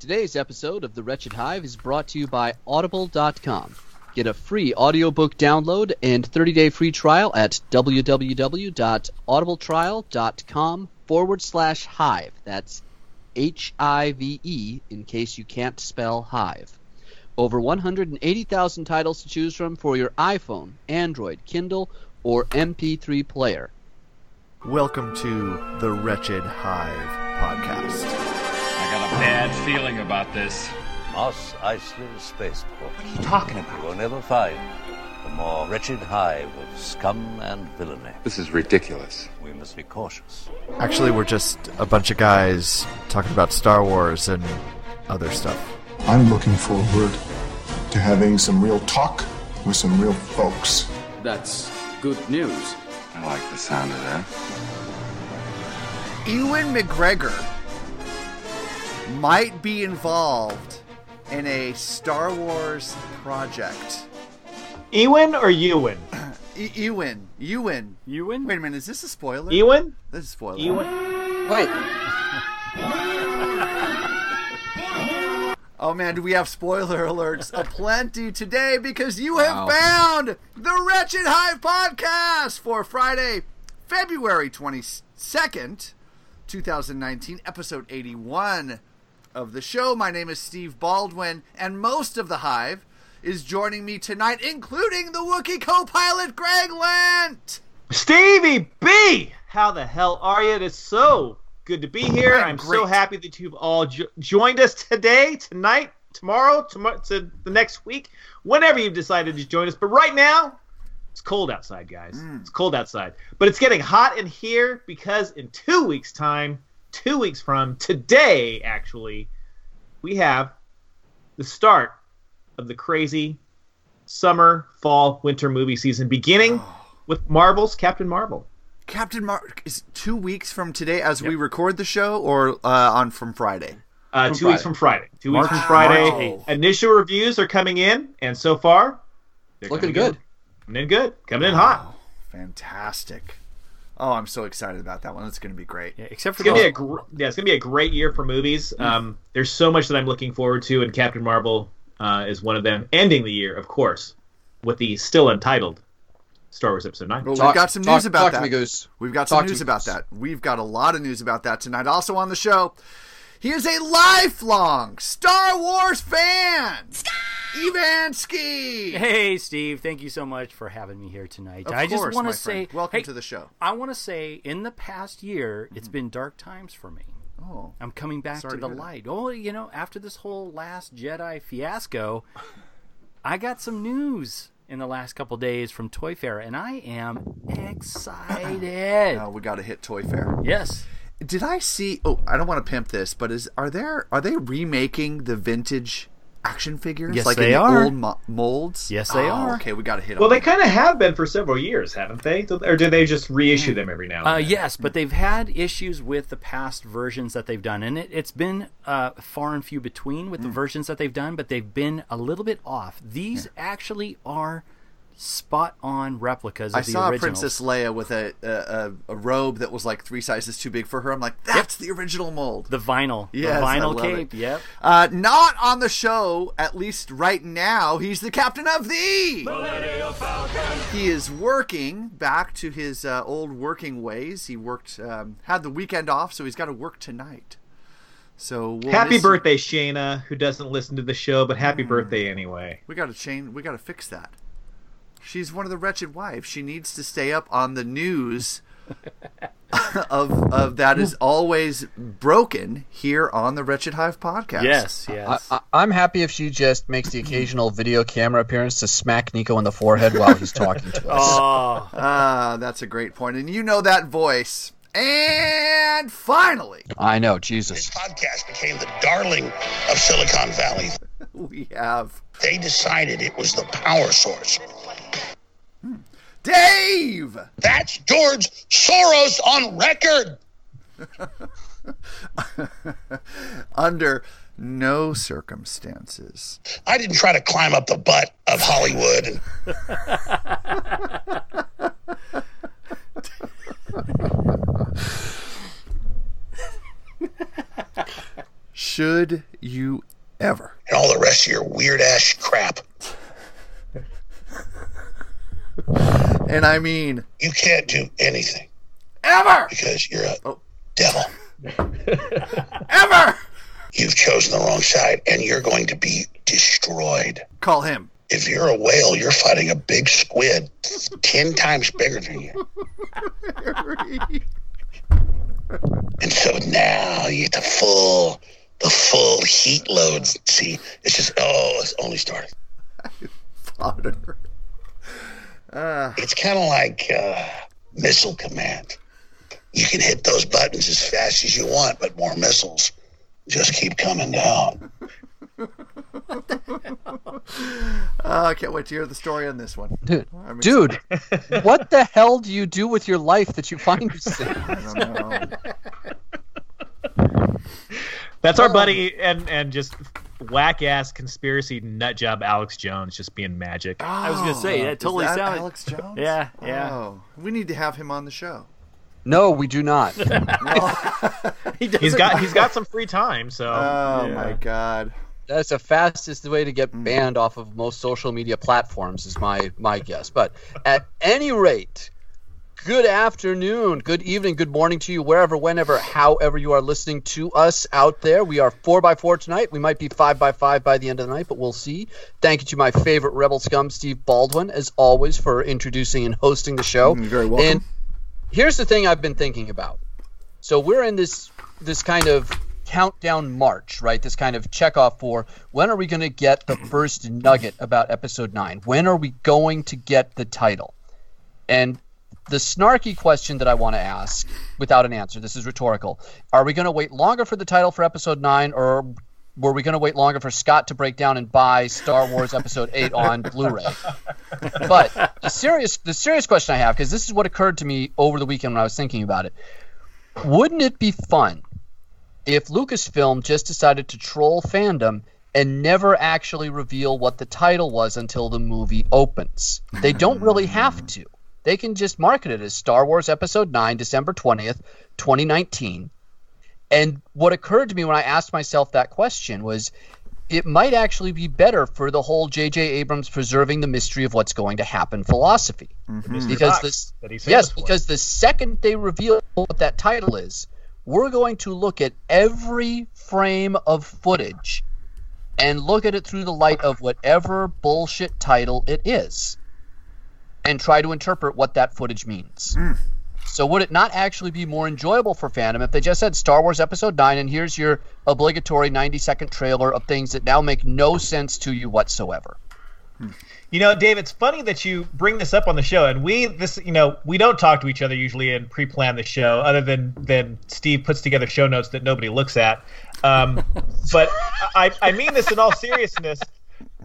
Today's episode of The Wretched Hive is brought to you by Audible.com. Get a free audiobook download and 30-day free trial at www.audibletrial.com forward slash hive. That's H-I-V-E in case you can't spell hive. Over 180,000 titles to choose from for your iPhone, Android, Kindle, or MP3 player. Welcome to the Wretched Hive podcast. I got a bad feeling about this. Mos Eisley Spaceport. What are you talking about? You will never find a more wretched hive of scum and villainy. This is ridiculous. We must be cautious. Actually, we're just a bunch of guys talking about Star Wars and other stuff. I'm looking forward to having some real talk with some real folks. That's good news. I like the sound of that. Ewan McGregor might be involved in a Star Wars project. Ewan or Ewan? E- Ewan, Ewan, Ewan? Wait a minute, is this a spoiler? Ewan? This is a spoiler. Ewan? Wait, Oh man, do we have spoiler alerts aplenty today because you have found the Wretched Hive podcast for Friday, February 22nd, 2019, episode 81 of the show. My name is Steve Baldwin, and most of the Hive is joining me tonight, including the Wookiee co pilot Greg Lent. Stevie B! How the hell are you? It is so good to be here. I'm I'm so happy that you've all jo- joined us today, tonight, tomorrow, tomorrow, to the next week, whenever you've decided to join us. But right now, it's cold outside, guys. Mm. It's cold outside. But it's getting hot in here because in two weeks' time, two weeks from today, actually, we have the start of the crazy summer, fall, winter movie season beginning with Marvel's Captain Marvel. Captain Mark is two weeks from today as we record the show, or uh, on from Friday? Uh, From two weeks from Friday. Two weeks from Friday. March Initial reviews are coming in, and so far, they're looking coming good. in- Coming in good. Coming in hot. Fantastic. Oh, I'm so excited about that one. It's going to be great. Yeah, except for It's gonna be a gr- yeah, it's gonna be a great year for movies. Mm. Um, there's so much that I'm looking forward to, and Captain Marvel uh, is one of them. Ending the year, of course, with the still untitled Star Wars Episode Nine. Well, Talk- we've got some talk- news about talk that. to me, Goose. We've got Talk some news about that. We've got a lot of news about that tonight. Also on the show, he is a lifelong Star Wars fan. Evansky. hey, Steve, thank you so much for having me here tonight. Of I just course, want my to say, friend. welcome hey, to the show. I want to say, in the past year, it's mm-hmm. been dark times for me. Oh, I'm coming back Sorry to to the hear that. light. Oh, you know, after this whole Last Jedi fiasco, I got some news in the last couple days from Toy Fair, and I am excited. now we got to hit Toy Fair. Yes. Did I see? Oh, I don't want to pimp this, but is are there are they remaking the vintage action figures Yes, like they in are. old mo- molds? Yes, they Oh, are. Okay, we got to hit. Them. Well, on they kind of have been for several years, haven't they? Or do they just reissue them every now and Uh, then? yes, but they've had issues with the past versions that they've done, and it, it's been uh, far and few between with the versions that they've done, but they've been a little bit off. These actually are spot on replicas of I the saw originals. Princess Leia with a, a a a robe that was like three sizes too big for her. I'm like, that's the original mold. the vinyl, Yes, the I vinyl love cape. it. Yep. Uh, not on the show, at least right now. He's the captain of the. He is working back to his uh, old working ways. He worked, um, had the weekend off, so he's got to work tonight. So we'll Happy miss- birthday, Shayna, who doesn't listen to the show, but Mm. happy birthday anyway. We got to change. We got to fix that. She's one of the wretched wives. She needs to stay up on the news of of that is always broken here on the Wretched Hive podcast. Yes, yes. I, I'm happy if she just makes the occasional video camera appearance to smack Nico in the forehead while he's talking to us. oh, Ah, that's a great point. And you know that voice. And finally, I know, Jesus. This podcast became the darling of Silicon Valley. we have They decided it was the power source. Dave. That's George Soros on record. Under no circumstances. I didn't try to climb up the butt of Hollywood. Should you ever? And all the rest of your weird ass crap. And I mean, You can't do anything ever, because you're a Oh. devil. ever You've chosen the wrong side and you're going to be destroyed. call him. If you're a whale, you're fighting a big squid 10 times bigger than you. And so now you get the full, the full heat loads. See, it's just, oh, it's only started. Potter. Uh, It's kind of like uh, missile command. You can hit those buttons as fast as you want, but more missiles just keep coming down. uh, I can't wait to hear the story on this one. Dude, I'm dude, what the hell do you do with your life that you find yourself? I don't know. That's our buddy and and just whack ass conspiracy nut job Alex Jones just being magic. I was gonna say oh, that Is totally that sounded. Alex Jones. Yeah, yeah. Oh, we need to have him on the show. No, we do not. He He's doesn't- got he's got some free time, so Oh my god. That's the fastest way to get mm. banned off of most social media platforms, is my my guess. But at any rate, good afternoon, good evening, good morning to you, wherever, whenever, however you are listening to us out there. We are four by four tonight. We might be five by five by the end of the night, but we'll see. Thank you to my favorite rebel scum, Steve Baldwin, as always, for introducing and hosting the show. You're very welcome. And here's the thing I've been thinking about. So we're in this this kind of countdown march, right? This kind of checkoff for when are we going to get the first nugget about episode 9? When are we going to get the title? And the snarky question that I want to ask without an answer, this is rhetorical. Are we going to wait longer for the title for episode 9 or were we going to wait longer for Scott to break down and buy Star Wars episode 8 on Blu-ray? but the serious the serious question I have because this is what occurred to me over the weekend when I was thinking about it. Wouldn't it be fun if Lucasfilm just decided to troll fandom and never actually reveal what the title was until the movie opens? They don't really have to. They can just market it as Star Wars Episode 9, December 20th, 2019. And what occurred to me when I asked myself that question was it might actually be better for the whole J.J. Abrams preserving the mystery of what's going to happen philosophy. Mm-hmm. Because box this, that he's yes, for. because the second they reveal what that title is, we're going to look at every frame of footage and look at it through the light of whatever bullshit title it is and try to interpret what that footage means. So would it not actually be more enjoyable for fandom if they just said Star Wars Episode 9 and here's your obligatory 90 second trailer of things that now make no sense to you whatsoever? You know, Dave, it's funny that you bring this up on the show, and we this you know we don't talk to each other usually and pre-plan the show, other than than Steve puts together show notes that nobody looks at. Um, but I I mean this in all seriousness.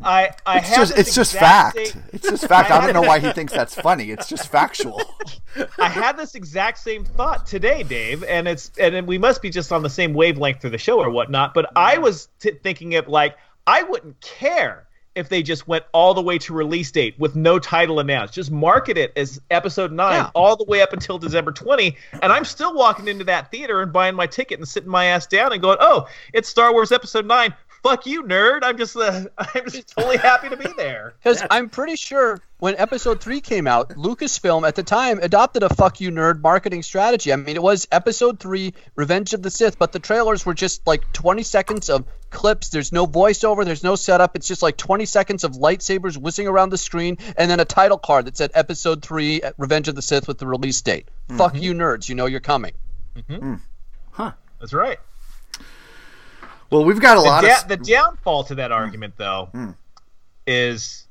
I I It's have just it's just fact. same- It's just fact. I don't know why he thinks that's funny. It's just factual. I had this exact same thought today, Dave, and it's and we must be just on the same wavelength through the show or whatnot. But I mm-hmm. was t- thinking it like I wouldn't care if they just went all the way to release date with no title announced. Just market it as episode nine Yeah. all the way up until December twenty, and I'm still walking into that theater and buying my ticket and sitting my ass down and going, "Oh, it's Star Wars episode nine. Fuck you, nerd! I'm just uh, I'm just totally happy to be there." Because I'm pretty sure when episode three came out, Lucasfilm at the time adopted a fuck you nerd marketing strategy. I mean, it was episode three, Revenge of the Sith, but the trailers were just like 20 seconds of clips. There's no voiceover, there's no setup. It's just like 20 seconds of lightsabers whizzing around the screen and then a title card that said episode three, uh, Revenge of the Sith with the release date. Mm-hmm. Fuck you nerds, you know you're coming. Mm-hmm. Mm. Huh. That's right. Well, we've got a The, lot da- of the downfall to that argument, though, Hmm. is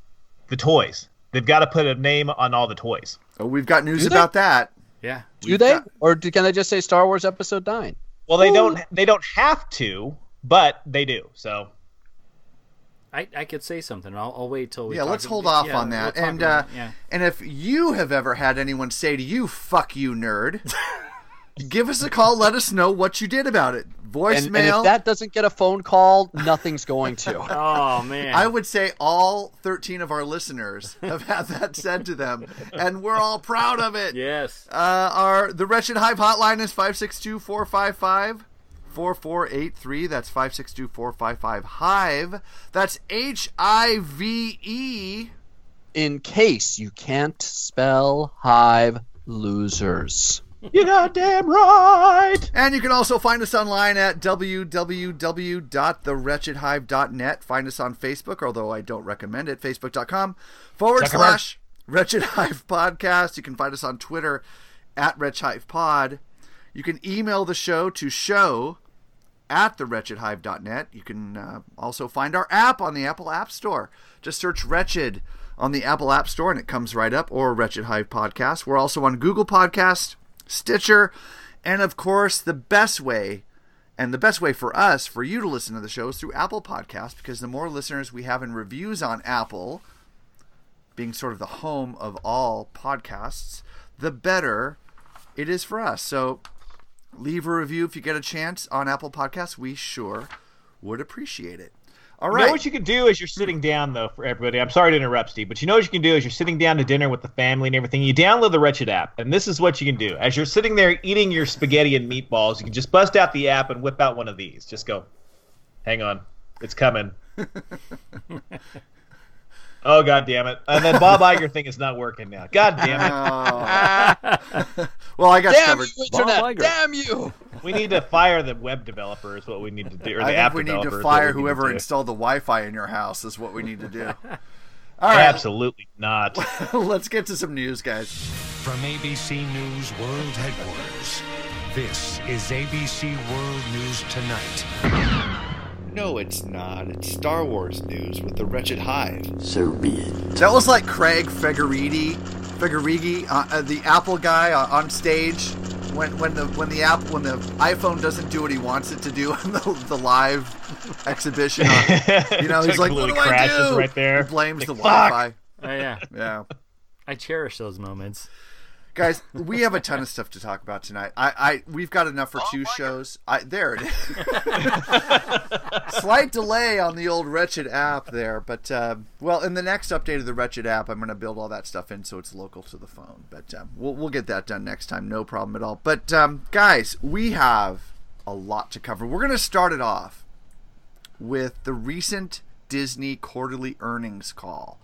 the toys. They've got to put a name on all the toys. oh, we've got news about that. Yeah. Do they? Or do, can they just say Star Wars episode nine? Well, they don't. They don't have to, but they do. So I, I could say something. I'll, I'll wait till we. Yeah, talk let's hold off yeah, on we'll that. and uh, yeah. and if you have ever had anyone say to you "fuck you, nerd," give us a call. Let us know what you did about it. And, Voicemail. and if that doesn't get a phone call, nothing's going to. Oh man. I would say all 13 of our listeners have had that said to them, and we're all proud of it. yes. Uh, our the Wretched Hive hotline is 562 455 4483. That's 562 455 Hive. That's H I V E. In case you can't spell hive, losers. You goddamn right. And you can also find us online at www.thewretchedhive.net. Find us on Facebook, although I don't recommend it. Facebook.com forward slash Wretched Hive Podcast. You can find us on Twitter at Wretched Hive Pod. You can email the show to show at thewretchedhive.net. You can uh, also find our app on the Apple App Store. Just search Wretched on the Apple App Store and it comes right up, or Wretched Hive Podcast. We're also on Google Podcast, Stitcher, and of course, the best way, and the best way for us, for you to listen to the show is through Apple Podcast, because the more listeners we have in reviews on Apple, being sort of the home of all podcasts, the better it is for us. So leave a review if you get a chance on Apple Podcasts. We sure would appreciate it. All You know what you can do as you're sitting down, though, for everybody. I'm sorry to interrupt, Steve, but you know what you can do as you're sitting down to dinner with the family and everything. You download the Wretched app, and this is what you can do. As you're sitting there eating your spaghetti and meatballs, you can just bust out the app and whip out one of these. Just go, hang on, it's coming. oh god damn it! And then Bob Iger thing is not working now. God damn it! Oh. Well, I got Damn covered. you, Internet! Liger. Damn you! We need to fire the web developer. Is what we need to do, or the I app think we need to fire we to whoever installed the Wi-Fi in your house. Is what we need to do. All right, Absolutely not. let's get to some news, guys. From ABC News World Headquarters, this is ABC World News Tonight. No, it's not. It's Star Wars news with the Wretched Hive. So be it. That was like Craig Federighi, Federighi, uh, uh, the Apple guy uh, on stage when when the when the app when the iPhone doesn't do what he wants it to do on the, the live exhibition. On, you know, he's like, "What Totally do I crashes do?" right there. He blames the Like, "Fuck." Wi-Fi. Oh, yeah. Yeah. I cherish those moments. Guys, we have a ton of stuff to talk about tonight. I, I we've got enough for two shows. I there it is. Slight delay on the old Wretched app there, but uh, well, in the next update of the Wretched app, I'm going to build all that stuff in so it's local to the phone. But um, we'll we'll get that done next time, no problem at all. But um, guys, we have a lot to cover. We're going to start it off with the recent Disney quarterly earnings call.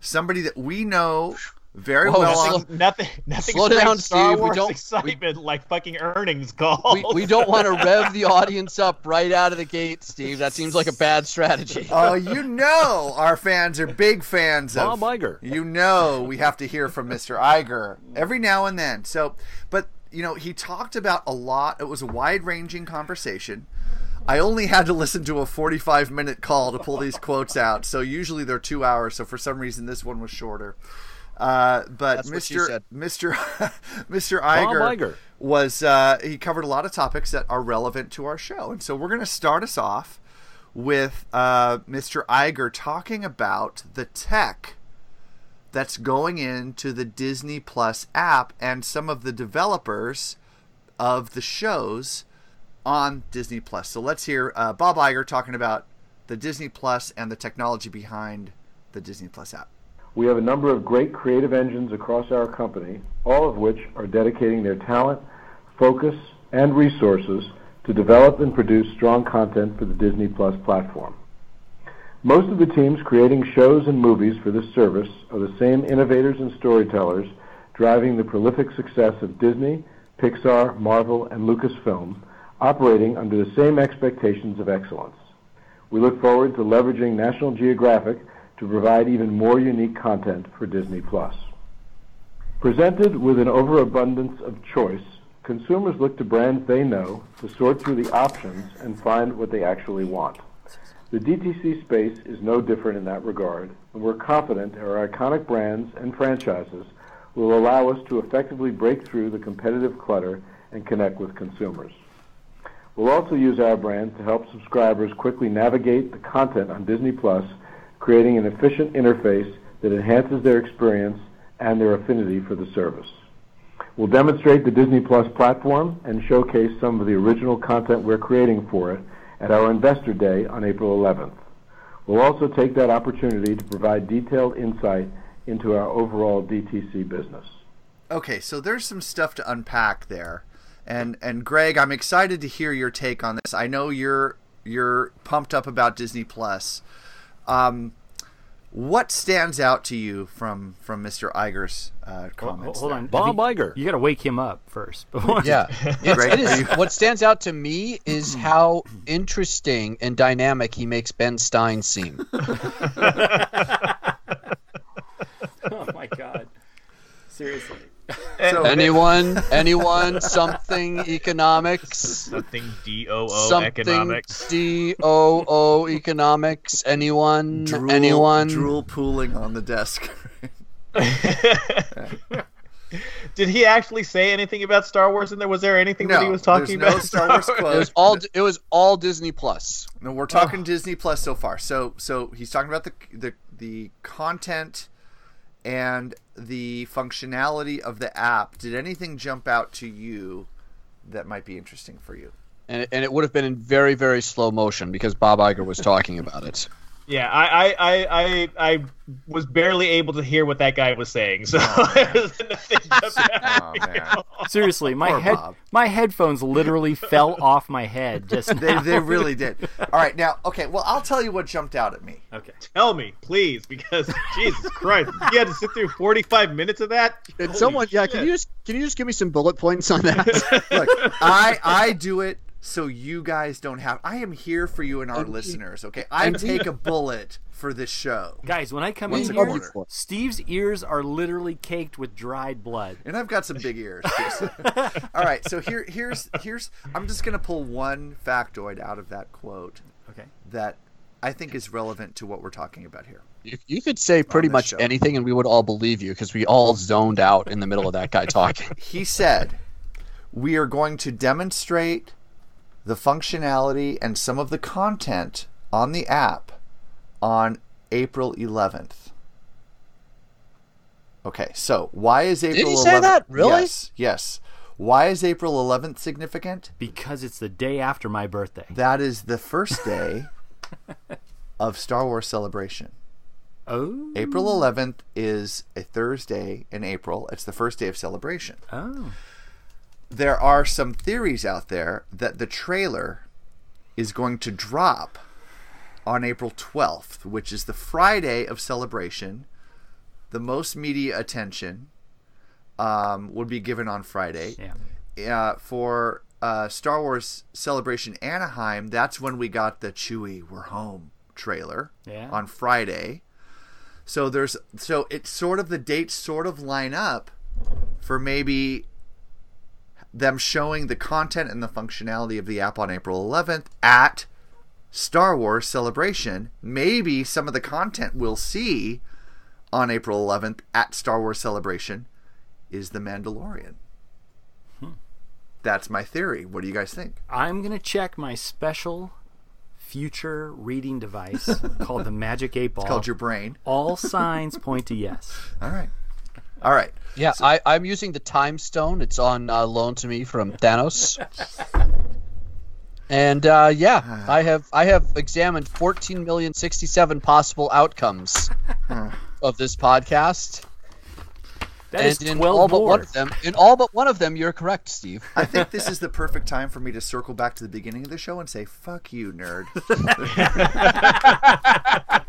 Somebody that we know very Whoa, well. slow- on, Nothing. Nothing. Slow down, Star Steve. We don't- excitement like fucking earnings call. We, we don't want to rev the audience up right out of the gate, Steve. That seems like a bad strategy. Oh, you know our fans are big fans of Bob Iger. You know we have to hear from Mr. Iger every now and then. So, but you know, he talked about a lot. It was a wide-ranging conversation. I only had to listen to a 45-minute call to pull these quotes out. So usually they're 2 hours, so for some reason this one was shorter. Uh, but That's what she Mr. Mr. Mr. Iger, Iger. was uh, he covered a lot of topics that are relevant to our show, and so we're going to start us off with uh, Mr. Iger talking about the tech that's going into the Disney Plus app and some of the developers of the shows on Disney Plus. So let's hear uh, Bob Iger talking about the Disney Plus and the technology behind the Disney Plus app. We have a number of great creative engines across our company, all of which are dedicating their talent, focus, and resources to develop and produce strong content for the Disney Plus platform. Most of the teams creating shows and movies for this service are the same innovators and storytellers driving the prolific success of Disney, Pixar, Marvel, and Lucasfilm, operating under the same expectations of excellence. We look forward to leveraging National Geographic to provide even more unique content for Disney Plus. Presented with an overabundance of choice, consumers look to brands they know to sort through the options and find what they actually want. The DTC space is no different in that regard, and we're confident our iconic brands and franchises will allow us to effectively break through the competitive clutter and connect with consumers. We'll also use our brands to help subscribers quickly navigate the content on Disney Plus, creating an efficient interface that enhances their experience and their affinity for the service. We'll demonstrate the Disney Plus platform and showcase some of the original content we're creating for it at our Investor Day on April 11th. We'll also take that opportunity to provide detailed insight into our overall DTC business. Okay, so there's some stuff to unpack there. And and Greg, I'm excited to hear your take on this. I know you're you're pumped up about Disney Plus. Um, what stands out to you from from Mr. Iger's uh, comments? Hold there? on, Bob Iger. You got to wake him up first. before- Yeah, It's- Greg, it is. What stands out to me is how interesting and dynamic he makes Ben Stein seem. oh my god. Seriously. So- anyone, anyone, something economics, Something D O O economics. D O O economics. Anyone, drool, anyone. drool pooling on the desk. Did he actually say anything about Star Wars in there? Was there anything that he was talking there's no about? Star Wars It was all. It was all Disney Plus. No, we're talking Disney Plus so far. So so he's talking about the the the content and the functionality of the app. Did anything jump out to you that might be interesting for you? And, and it would have been in very, very slow motion because Bob Iger was talking about it. Yeah, I, I, I, I, I was barely able to hear what that guy was saying. So oh, nothing jumped. Oh man. Seriously, my Poor head, Bob. my headphones literally fell off my head just They, they really did. All right, now okay. Well, I'll tell you what jumped out at me. Okay. Tell me, please, because Jesus Christ, you had to sit through forty-five minutes of that. Can Holy someone? Yeah. Can you just can you just give me some bullet points on that? Look, I I do it so you guys don't have. I am here for you and our listeners. Okay, I take a bullet for this show. Guys, when I come What's in here. Steve's ears are literally caked with dried blood. And I've got some big ears. All right, so here, here's, here's. I'm just gonna pull one factoid out of that quote Okay. that I think is relevant to what we're talking about here. You, you could say pretty much show. anything, and we would all believe you because we all zoned out in the middle of that guy talking. He said, "We are going to demonstrate the functionality and some of the content on the app on April 11th." Okay, so why is April? Did he say 11th that? Really? Yes. Yes. Why is April 11th significant? Because it's the day after my birthday. That is the first day of Star Wars Celebration. Oh. April 11th is a Thursday in April. It's the first day of celebration. Oh. There are some theories out there that the trailer is going to drop on April 12th, which is the Friday of celebration. The most media attention um, would be given on Friday. Yeah. Uh, for uh, Star Wars Celebration Anaheim, that's when we got the Chewie We're Home trailer Yeah. on Friday. So there's so it's sort of the dates sort of line up for maybe them showing the content and the functionality of the app on April 11th at Star Wars Celebration. Maybe some of the content we'll see on April 11th at Star Wars Celebration is The Mandalorian. Hmm. That's my theory. What do you guys think? I'm gonna check my special future reading device called the Magic Eight Ball. It's called your brain. All signs point to yes. All right. All right. Yeah, I, I'm using the Time Stone. It's on uh, loan to me from Thanos. And uh, yeah, I have I have examined 14 million 67 possible outcomes of this podcast. That is and in 12 all but one of them, in all but one of them, you're correct, Steve. I think this is the perfect time for me to circle back to the beginning of the show and say, fuck you, nerd.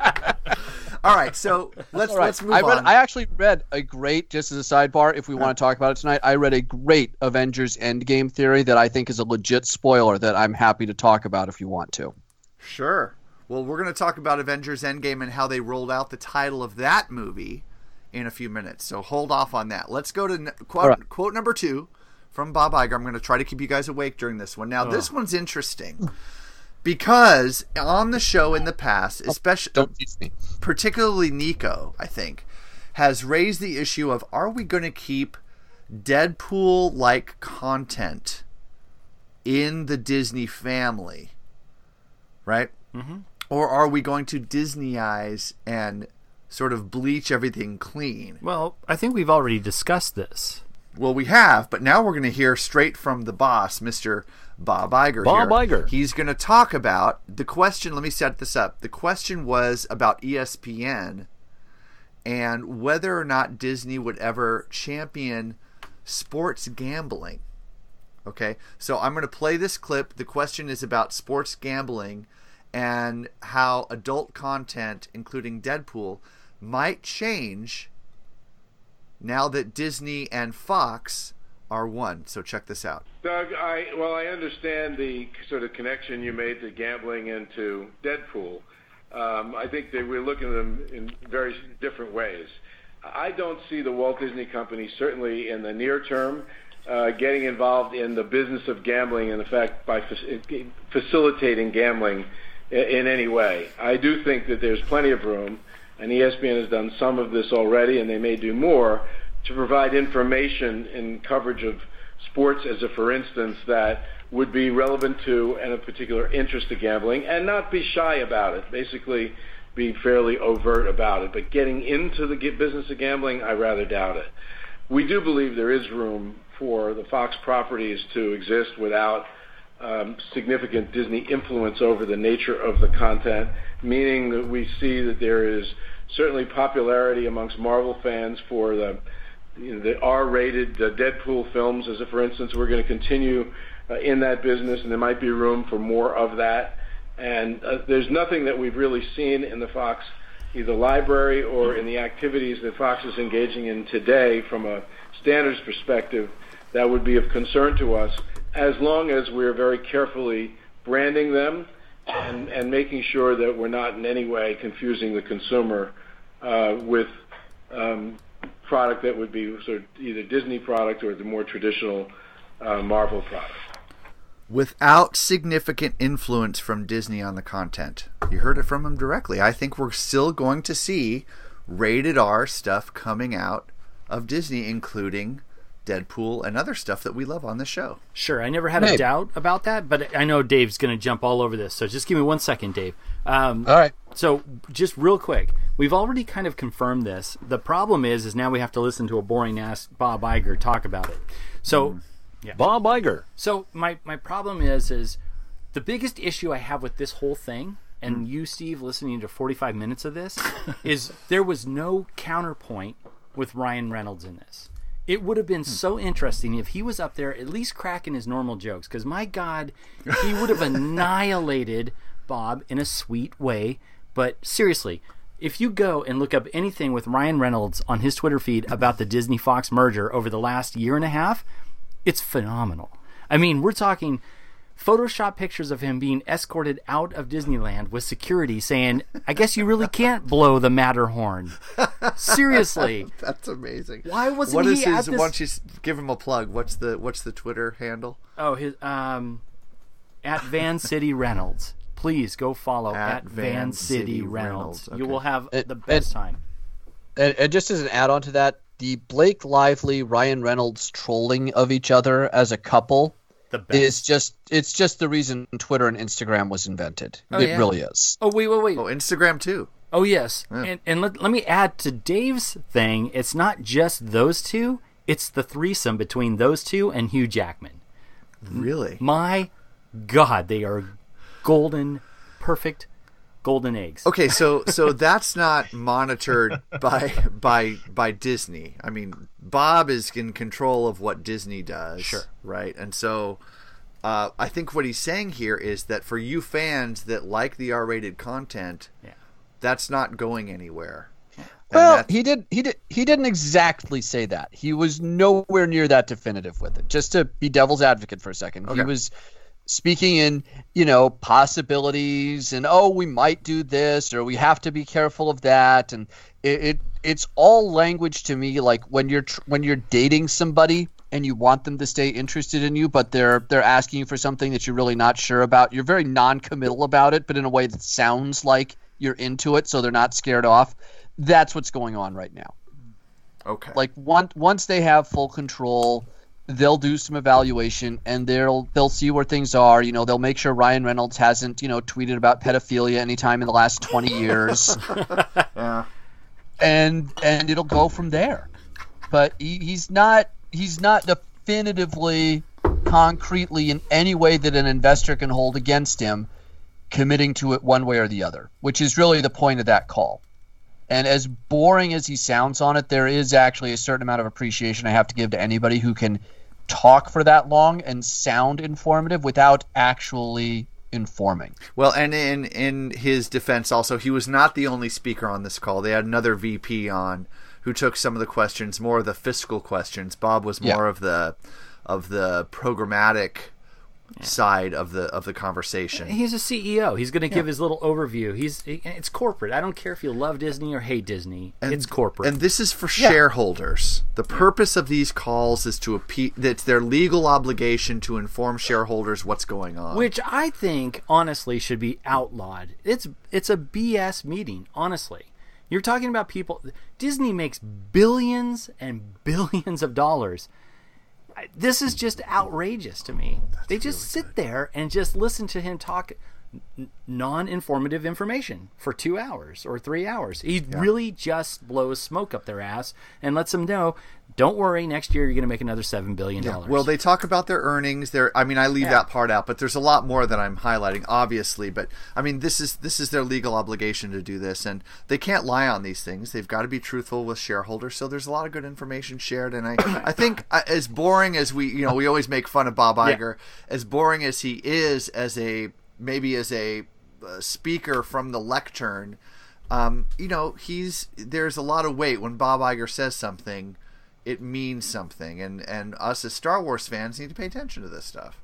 All right, so let's right. let's move I read. on. I actually read a great. Just as a sidebar, if we want to talk about it tonight, I read a great Avengers Endgame theory that I think is a legit spoiler that I'm happy to talk about if you want to. Sure. Well, we're going to talk about Avengers Endgame and how they rolled out the title of that movie in a few minutes. So hold off on that. Let's go to n- quote, right. quote number two from Bob Iger. I'm going to try to keep you guys awake during this one. Now, this oh. one's interesting because on the show in the past, especially Don't tease me. particularly Nico, I think, has raised the issue of are we going to keep Deadpool like content in the Disney family? Right? Mm-hmm. Or are we going to Disneyize and sort of bleach everything clean? Well, I think we've already discussed this. Well, we have, but now we're going to hear straight from the boss, Mr. Bob Iger. Bob here. Iger. He's going to talk about the question. Let me set this up. The question was about ESPN and whether or not Disney would ever champion sports gambling Okay, so I'm going to play this clip. The question is about sports gambling and how adult content, including Deadpool, might change now that Disney and Fox are one. So check this out. Doug, I well, I understand the sort of connection you made to gambling and to Deadpool. Um, I think that we're looking at them in very different ways. I don't see the Walt Disney Company, certainly in the near term, uh, getting involved in the business of gambling and, in fact, by fa- facilitating gambling in, in any way. I do think that there's plenty of room, and ESPN has done some of this already, and they may do more, to provide information and coverage of sports as a for instance that would be relevant to and of particular interest to gambling and not be shy about it. Basically, be fairly overt about it. But getting into the business of gambling, I rather doubt it. We do believe there is room for the Fox properties to exist without um, significant Disney influence over the nature of the content, meaning that we see that there is certainly popularity amongst Marvel fans for the the R-rated uh, Deadpool films, as for instance, we're going to continue uh, in that business, and there might be room for more of that. And uh, there's nothing that we've really seen in the Fox either library or in the activities that Fox is engaging in today from a standards perspective that would be of concern to us, as long as we're very carefully branding them and, making sure that we're not in any way confusing the consumer with um, product that would be sort of either Disney product or the more traditional uh, Marvel product. Without significant influence from Disney on the content. You heard it from him directly. I think we're still going to see rated R stuff coming out of Disney, including Deadpool and other stuff that we love on the show. Sure, I never had a doubt about that, but I know Dave's going to jump all over this. So just give me one second, Dave. Um, all right. So just real quick, we've already kind of confirmed this. The problem is, is now we have to listen to a boring ass Bob Iger talk about it. So, mm. yeah. Bob Iger. So my my problem is, is the biggest issue I have with this whole thing, and mm. you, Steve, listening to 45 minutes of this, is there was no counterpoint with Ryan Reynolds in this. It would have been so interesting if he was up there at least cracking his normal jokes. Because my God, he would have annihilated Bob in a sweet way. But seriously, if you go and look up anything with Ryan Reynolds on his Twitter feed about the Disney Fox merger over the last year and a half, it's phenomenal. I mean, we're talking Photoshop pictures of him being escorted out of Disneyland with security saying, I guess you really can't blow the Matterhorn. Seriously. That's amazing. Why wasn't what he is at this... Why don't you give him a plug? What's the what's the Twitter handle? Oh, his um at VancityReynolds. Please go follow at, at Van, Van, City, City Reynolds. Reynolds. Okay. You will have it, the best and, time. And, and just as an add on to that, the Blake Lively Ryan Reynolds trolling of each other as a couple is just it's just the reason Twitter and Instagram was invented. Oh, it yeah. really is. Oh wait, wait, wait. Oh, Instagram too. Oh yes, Yeah. and, and let, let me add to Dave's thing. It's not just those two; it's the threesome between those two and Hugh Jackman. Really? My God, they are golden, perfect, golden eggs. Okay, so so that's not monitored by by by Disney. I mean, Bob is in control of what Disney does. Sure. Right, and so. Uh, I think what he's saying here is that for you fans that like the R-rated content, yeah. that's not going anywhere. And Well, he did. He did. He didn't exactly say that. He was nowhere near that definitive with it. Just to be devil's advocate for a second, he was speaking in you know possibilities and oh we might do this or we have to be careful of that. And it, it it's all language to me like when you're tr- when you're dating somebody and you want them to stay interested in you but they're they're asking you for something that you're really not sure about. You're very non-committal about it but in a way that sounds like you're into it so they're not scared off. That's what's going on right now. Okay. like once once they have full control they'll do some evaluation and they'll they'll see where things are. You know they'll make sure Ryan Reynolds hasn't you know tweeted about pedophilia anytime in the last 20 years. Yeah. and and it'll go from there. But he, he's not he's not definitively concretely in any way that an investor can hold against him committing to it one way or the other which is really the point of that call and as boring as he sounds on it, there is actually a certain amount of appreciation I have to give to anybody who can talk for that long and sound informative without actually informing. Well, and in in his defense, also he was not the only speaker on this call. They had another VP on who took some of the questions, more of the fiscal questions. Bob was more Yeah. of the of the programmatic side of the of the conversation. He's a CEO. He's going to give his little overview. He's it's corporate. I don't care if you love Disney or hate Disney. it's corporate. And this is for Yeah. shareholders. The purpose of these calls is to appeal. it's their legal obligation to inform shareholders what's going on. which I think honestly should be outlawed. It's it's a BS meeting, honestly. You're talking about people Disney makes billions and billions of dollars. This is just outrageous to me. they just sit there and just listen to him talk non-informative information for 2 hours or 3 hours. He really just blows smoke up their ass and lets them know, don't worry, next year you're going to make another 7 billion dollars. Well, they talk about their earnings. Their, I mean, I leave Yeah. that part out, but there's a lot more that I'm highlighting, obviously. But I mean, this is this is their legal obligation to do this, and they can't lie on these things. They've got to be truthful with shareholders. So there's a lot of good information shared, and I, I think uh, as boring as we, you know, we always make fun of Bob Yeah. Iger, as boring as he is as a maybe as a uh, speaker from the lectern. Um, you know, he's there's a lot of weight when Bob Iger says something it means something and and us as Star Wars fans need to pay attention to this stuff.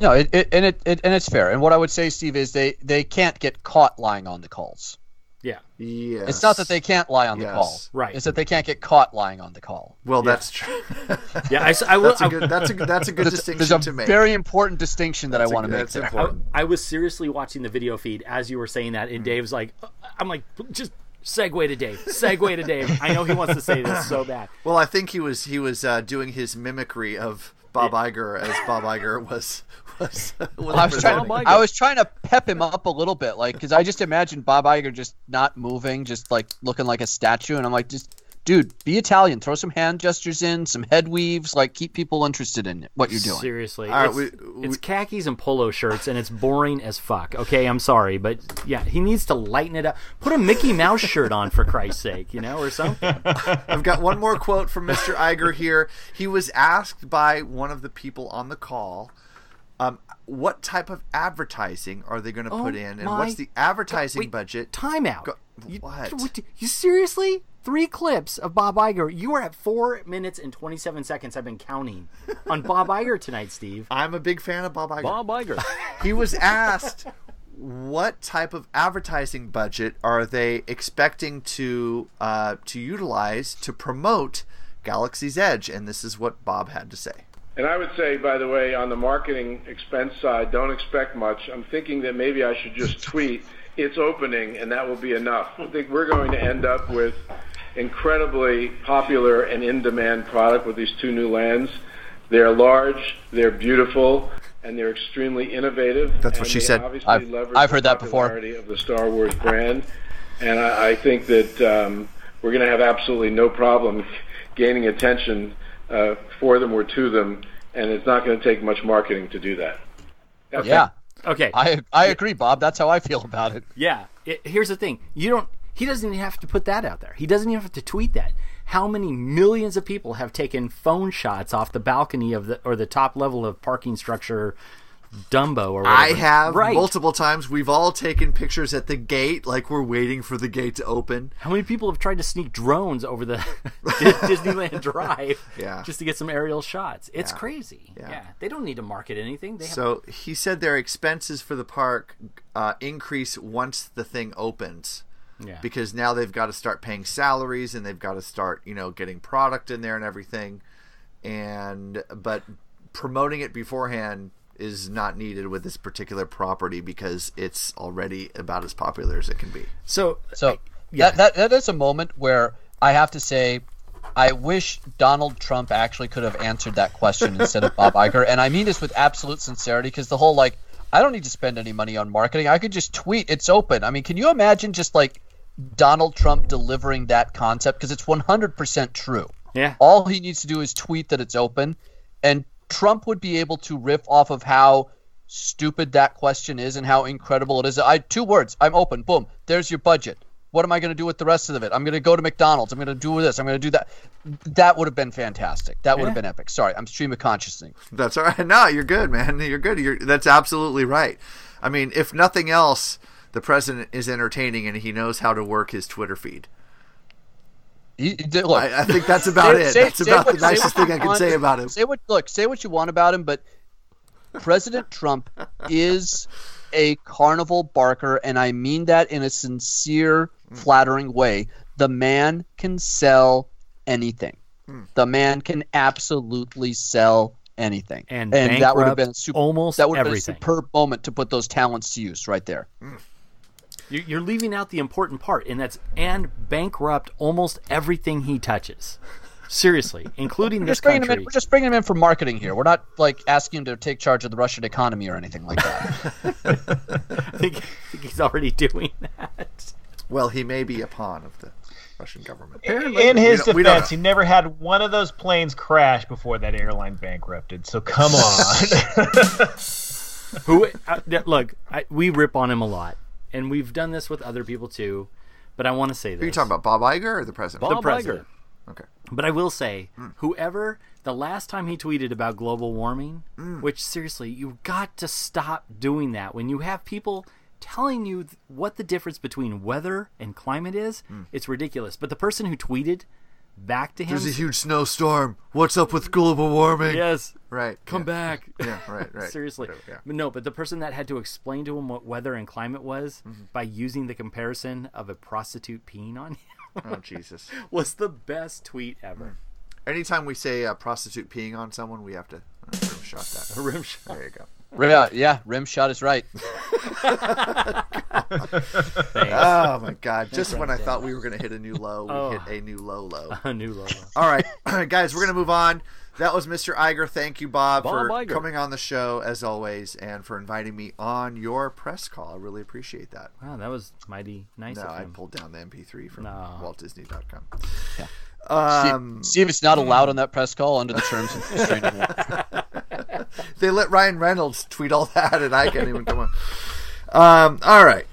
No, it, it and it, it and it's fair. And what I would say, Steve, is they they can't get caught lying on the calls. Yeah. Yeah. It's not that they can't lie on the Yes. call. Right. It's that they can't get caught lying on the call. Well, that's true. Yeah, I, s- I will. That's a good. That's a good. That's a good There's, distinction there's a to make. very important distinction that That's I a- want to make that's there. important. I, I was seriously watching the video feed as you were saying that, and Dave's like, I'm like, just segue to Dave, segue to Dave. I know he wants to say this so bad. Well, I think he was he was uh, doing his mimicry of Bob Iger as Bob Iger was was. was I was trying. presenting. I was trying to pep him up a little bit, like because I just imagine Bob Iger just not moving, just like looking like a statue, and I'm like, just dude, be Italian, throw some hand gestures in, some head weaves, like keep people interested in what you're doing. Seriously, All right, it's, we- it's khakis and polo shirts, and it's boring as fuck. Okay, I'm sorry, but yeah, he needs to lighten it up. Put a Mickey Mouse shirt on for Christ's sake, you know, or something. I've got one more quote from Mr. Iger here. He was asked by one of the people on the call, um, what type of advertising are they going to Oh put in, and what's the advertising Wait, budget? Timeout. Go- You, what? what- You seriously? Three clips of Bob Iger. You are at four minutes and 27 seconds. I've been counting on Bob Iger tonight, Steve. I'm a big fan of Bob Iger. Bob Iger. He was asked what type of advertising budget are they expecting to uh, to utilize to promote Galaxy's Edge, and this is what Bob had to say. And I would say, by the way, on the marketing expense side, don't expect much. I'm thinking that maybe I should just tweet, it's opening, and that will be enough. I think we're going to end up with incredibly popular and in demand product with these two new lands. They're large, they're beautiful, and they're extremely innovative. That's what and she they said. Obviously I've- leverage I've heard that before. popularity Of the Star Wars brand, and I, I think that um, we're going to have absolutely no problem gaining attention Uh, for them or to them, and it's not going to take much marketing to do that. That's Yeah, Okay. I I agree, Bob. That's how I feel about it. Yeah. It, here's the thing. You don't. He doesn't even have to put that out there. He doesn't even have to tweet that. How many millions of people have taken phone shots off the balcony of the or the top level of parking structure, Dumbo or whatever? I have right. multiple times. We've all taken pictures at the gate, like we're waiting for the gate to open. How many people have tried to sneak drones over the Disneyland Drive Yeah. just to get some aerial shots? It's Yeah. crazy. Yeah. Yeah. They don't need to market anything. They have So he said their expenses for the park uh, increase once the thing opens. Yeah. Because now they've got to start paying salaries and they've got to start, you know, getting product in there and everything. And but promoting it beforehand is not needed with this particular property because it's already about as popular as it can be. So So that, that that is a moment where I have to say I wish Donald Trump actually could have answered that question instead of Bob Iger. And I mean this with absolute sincerity because the whole like I don't need to spend any money on marketing. I could just tweet it's open. I mean, can you imagine just like Donald Trump delivering that concept because it's 100% true. Yeah. All he needs to do is tweet that it's open and Trump would be able to riff off of how stupid that question is and how incredible it is. I two words, I'm open. Boom. There's your budget. what am I going to do with the rest of it? I'm going to go to McDonald's. I'm going to do this. I'm going to do that. That would have been fantastic. That would have been epic. Sorry, I'm stream of consciousness. That's all right. No, you're good, man. You're good. You're that's absolutely right. I mean, if nothing else, the president is entertaining and he knows how to work his Twitter feed. He, he- look, I, I think that's about say- it. say- that's say about what- the nicest thing I can want. say about him. Say what look, say what you want about him, but President Trump is a carnival barker, and I mean that in a sincere, flattering way. The man can sell anything. Hmm. The man can absolutely sell anything, And that would have been a super, almost that would have been a superb moment to put those talents to use right there. Hmm. You- You're leaving out the important part, and that's and bankrupt almost everything he touches. Seriously, including We're this just him country. in. We're just bringing him in for marketing here. We're not like asking him to take charge of the Russian economy or anything like that. I think, I think he's already doing that. Well, he may be a pawn of the Russian government. Apparently, In his We don't- we defense, he never had one of those planes crash before that airline bankrupted. So come on. Who uh, look? I, we rip on him a lot, and we've done this with other people too. But I want to say this: Are you talking about Bob Iger or the president? the president. Okay. But I will say, hmm. whoever the last time he tweeted about global warming, hmm. which seriously, you've got to stop doing that. When you have people telling you th- what the difference between weather and climate is, hmm. it's ridiculous. But the person who tweeted back to him, There's a huge snowstorm. What's up with global warming? yes, Right. come yeah. back. Yeah, right, right. Seriously. Whatever, yeah. But no, but the person that had to explain to him what weather and climate was Mm-hmm. by using the comparison of a prostitute peeing on him Oh Jesus. was the best tweet ever. Anytime we say uh, prostitute peeing on someone, we have to uh, rim shot that. A rim shot. There you go. Yeah, yeah, rim shot is right. Oh my God! Just when I thought we were going to hit a new low, we Oh. hit a new low low. A new logo. All right, guys, we're going to move on. That was Mr. Iger. Thank you, Bob, Bob for Iger. coming on the show as always, and for inviting me on your press call. I really appreciate that. Wow, that was mighty nice No, of I him. pulled down the MP3 from No. WaltDisney.com. Yeah. Um, See, see if it's not allowed on that press call under the terms and restraining order. they let Ryan Reynolds tweet all that, and I can't even come on. Um, all right,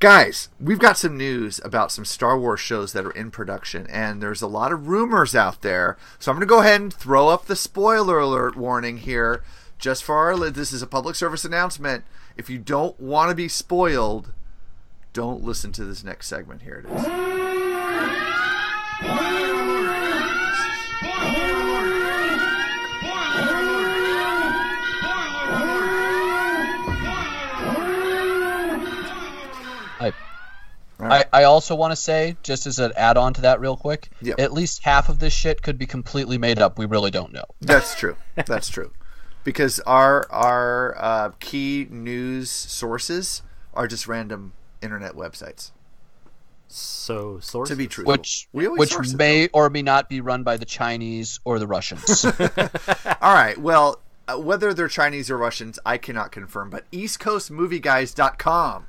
guys, we've got some news about some Star Wars shows that are in production, and there's a lot of rumors out there. So I'm going to go ahead and throw up the spoiler alert warning here, just for our. li- This is a public service announcement. If you don't want to be spoiled, don't listen to this next segment. Here it is. I, I also want to say, just as an add on to that, real quick, Yep. at least half of this shit could be completely made up. We really don't know. That's true. That's true. Because our our uh, key news sources are just random internet websites. So source To be true, Which, we which source it, may or may not be run by the Chinese or the Russians. All right. Well, uh, whether they're Chinese or Russians, I cannot confirm. But EastCoastMovieGuys.com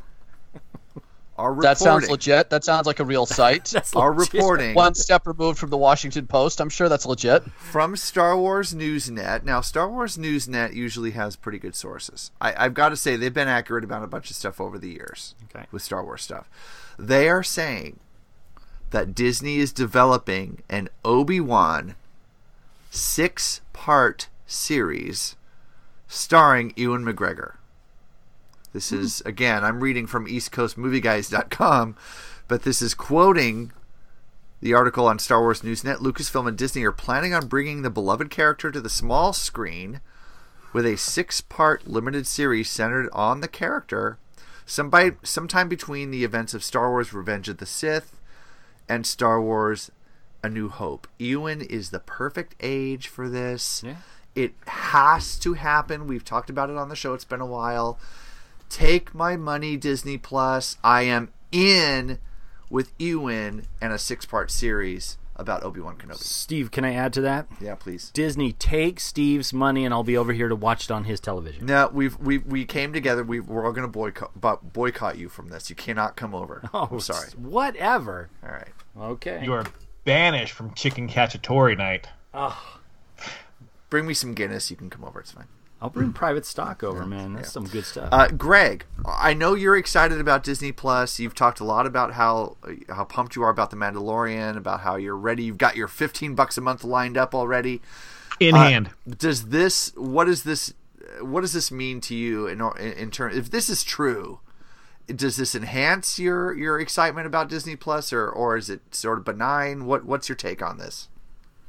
are reporting. that sounds legit. That sounds like a real site. Our legit. reporting One step removed from the Washington Post. I'm sure that's legit. from Star Wars Newsnet. Now, Star Wars Newsnet usually has pretty good sources. I, I've got to say they've been accurate about a bunch of stuff over the years Okay. with Star Wars stuff. They are saying that Disney is developing an Obi Wan six part series starring Ewan McGregor. This is again, I'm reading from EastCoastMovieGuys.com, but this is quoting the article on Star Wars Newsnet. Lucasfilm and Disney are planning on bringing the beloved character to the small screen with a six-part limited series centered on the character, some by, sometime between the events of Star Wars: Revenge of the Sith and Star Wars: A New Hope. Ewan is the perfect age for this. Yeah. It has to happen. We've talked about it on the show. It's been a while. Take my money, Disney Plus. I am in with Ewan and a six-part series about Obi Wan Kenobi. Steve, can I add to that? Yeah, please. Disney, take Steve's money, and I'll be over here to watch it on his television. No, we've we we came together. We we're all going to boycott but boycott you from this. You cannot come over. Oh, I'm sorry. Whatever. All right. Okay. you are banished from Chicken Cacciatore night. Oh, Bring me some Guinness. You can come over. It's fine. I'll bring private stock over, man. That's some good stuff. Uh, Greg, I know you're excited about Disney Plus. You've talked a lot about how how pumped you are about the Mandalorian, about how you're ready. You've got your 15 bucks a month lined up already in Uh, hand. Does this? What does this? What does this mean to you in in, in terms? If this is true, does this enhance your your excitement about Disney Plus, or or is it sort of benign? What what's your take on this?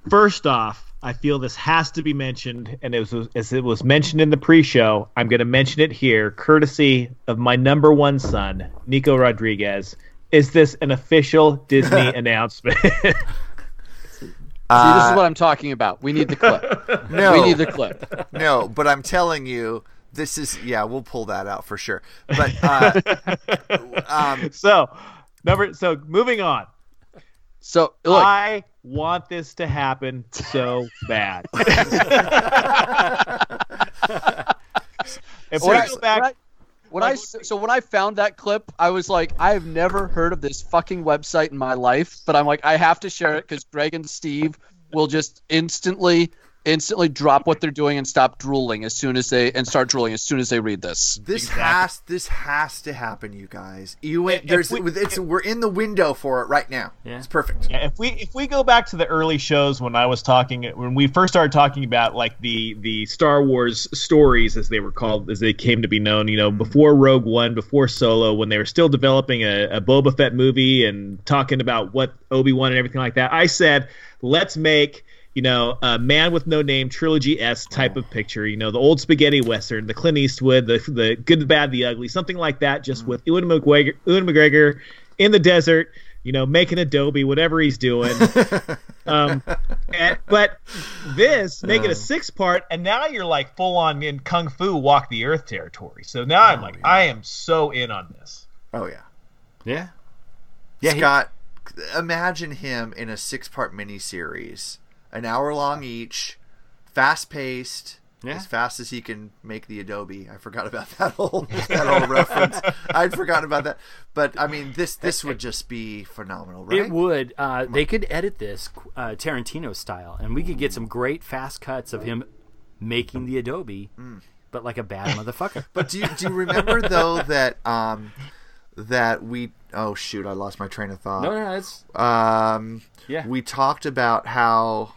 First off, I feel this has to be mentioned, and it was as it was mentioned in the pre-show. I'm going to mention it here, courtesy of my number one son, Nico Rodriguez. Is this an official Disney announcement? See, this is what I'm talking about. We need the clip. No, we need the clip. No, but I'm telling you, this is yeah. We'll pull that out for sure. But uh, um, so number so moving on. So look, I want this to happen so bad. if we When I- go back, when I- when I so when I found that clip, I was like, I have never heard of this fucking website in my life, but I'm like, I have to share it because Greg and Steve will just instantly, instantly drop what they're doing and stop drooling as soon as they and start drooling as soon as they read this. this has this has to happen, you guys. You went, there's we- it's we're in the window for it right now. Yeah. It's perfect. Yeah, if we if we go back to the early shows when I was talking when we first started talking about like the the Star Wars stories as they were called as they came to be known, you know, before Rogue One, before Solo, when they were still developing a, a Boba Fett movie and talking about what Obi Wan and everything like that, I said, let's make you know, a man with no name trilogy s type of picture. You know, the old spaghetti western, the Clint Eastwood, the the good, the bad, the ugly, something like that. Just with Ewan McGregor, Ewan McGregor in the desert, you know, making Adobe, whatever he's doing. um, and, but this make it a six part, and now you're like full on in kung fu walk the earth territory. So now I'm like, I am so in on this. Oh yeah. yeah. Yeah, Scott, imagine him in a six-part miniseries, an hour long each, fast-paced, Yeah. as fast as he can make the Adobe. I forgot about that whole that whole reference. I'd forgotten about that. But I mean, this this would just be phenomenal, right? It would. Uh, they could edit this uh, Tarantino style, and we could get some great fast cuts of him making the Adobe, but like a bad motherfucker. But do you do you remember though that um that we oh shoot I lost my train of thought. no, no, no, it's Um, Yeah. We talked about how.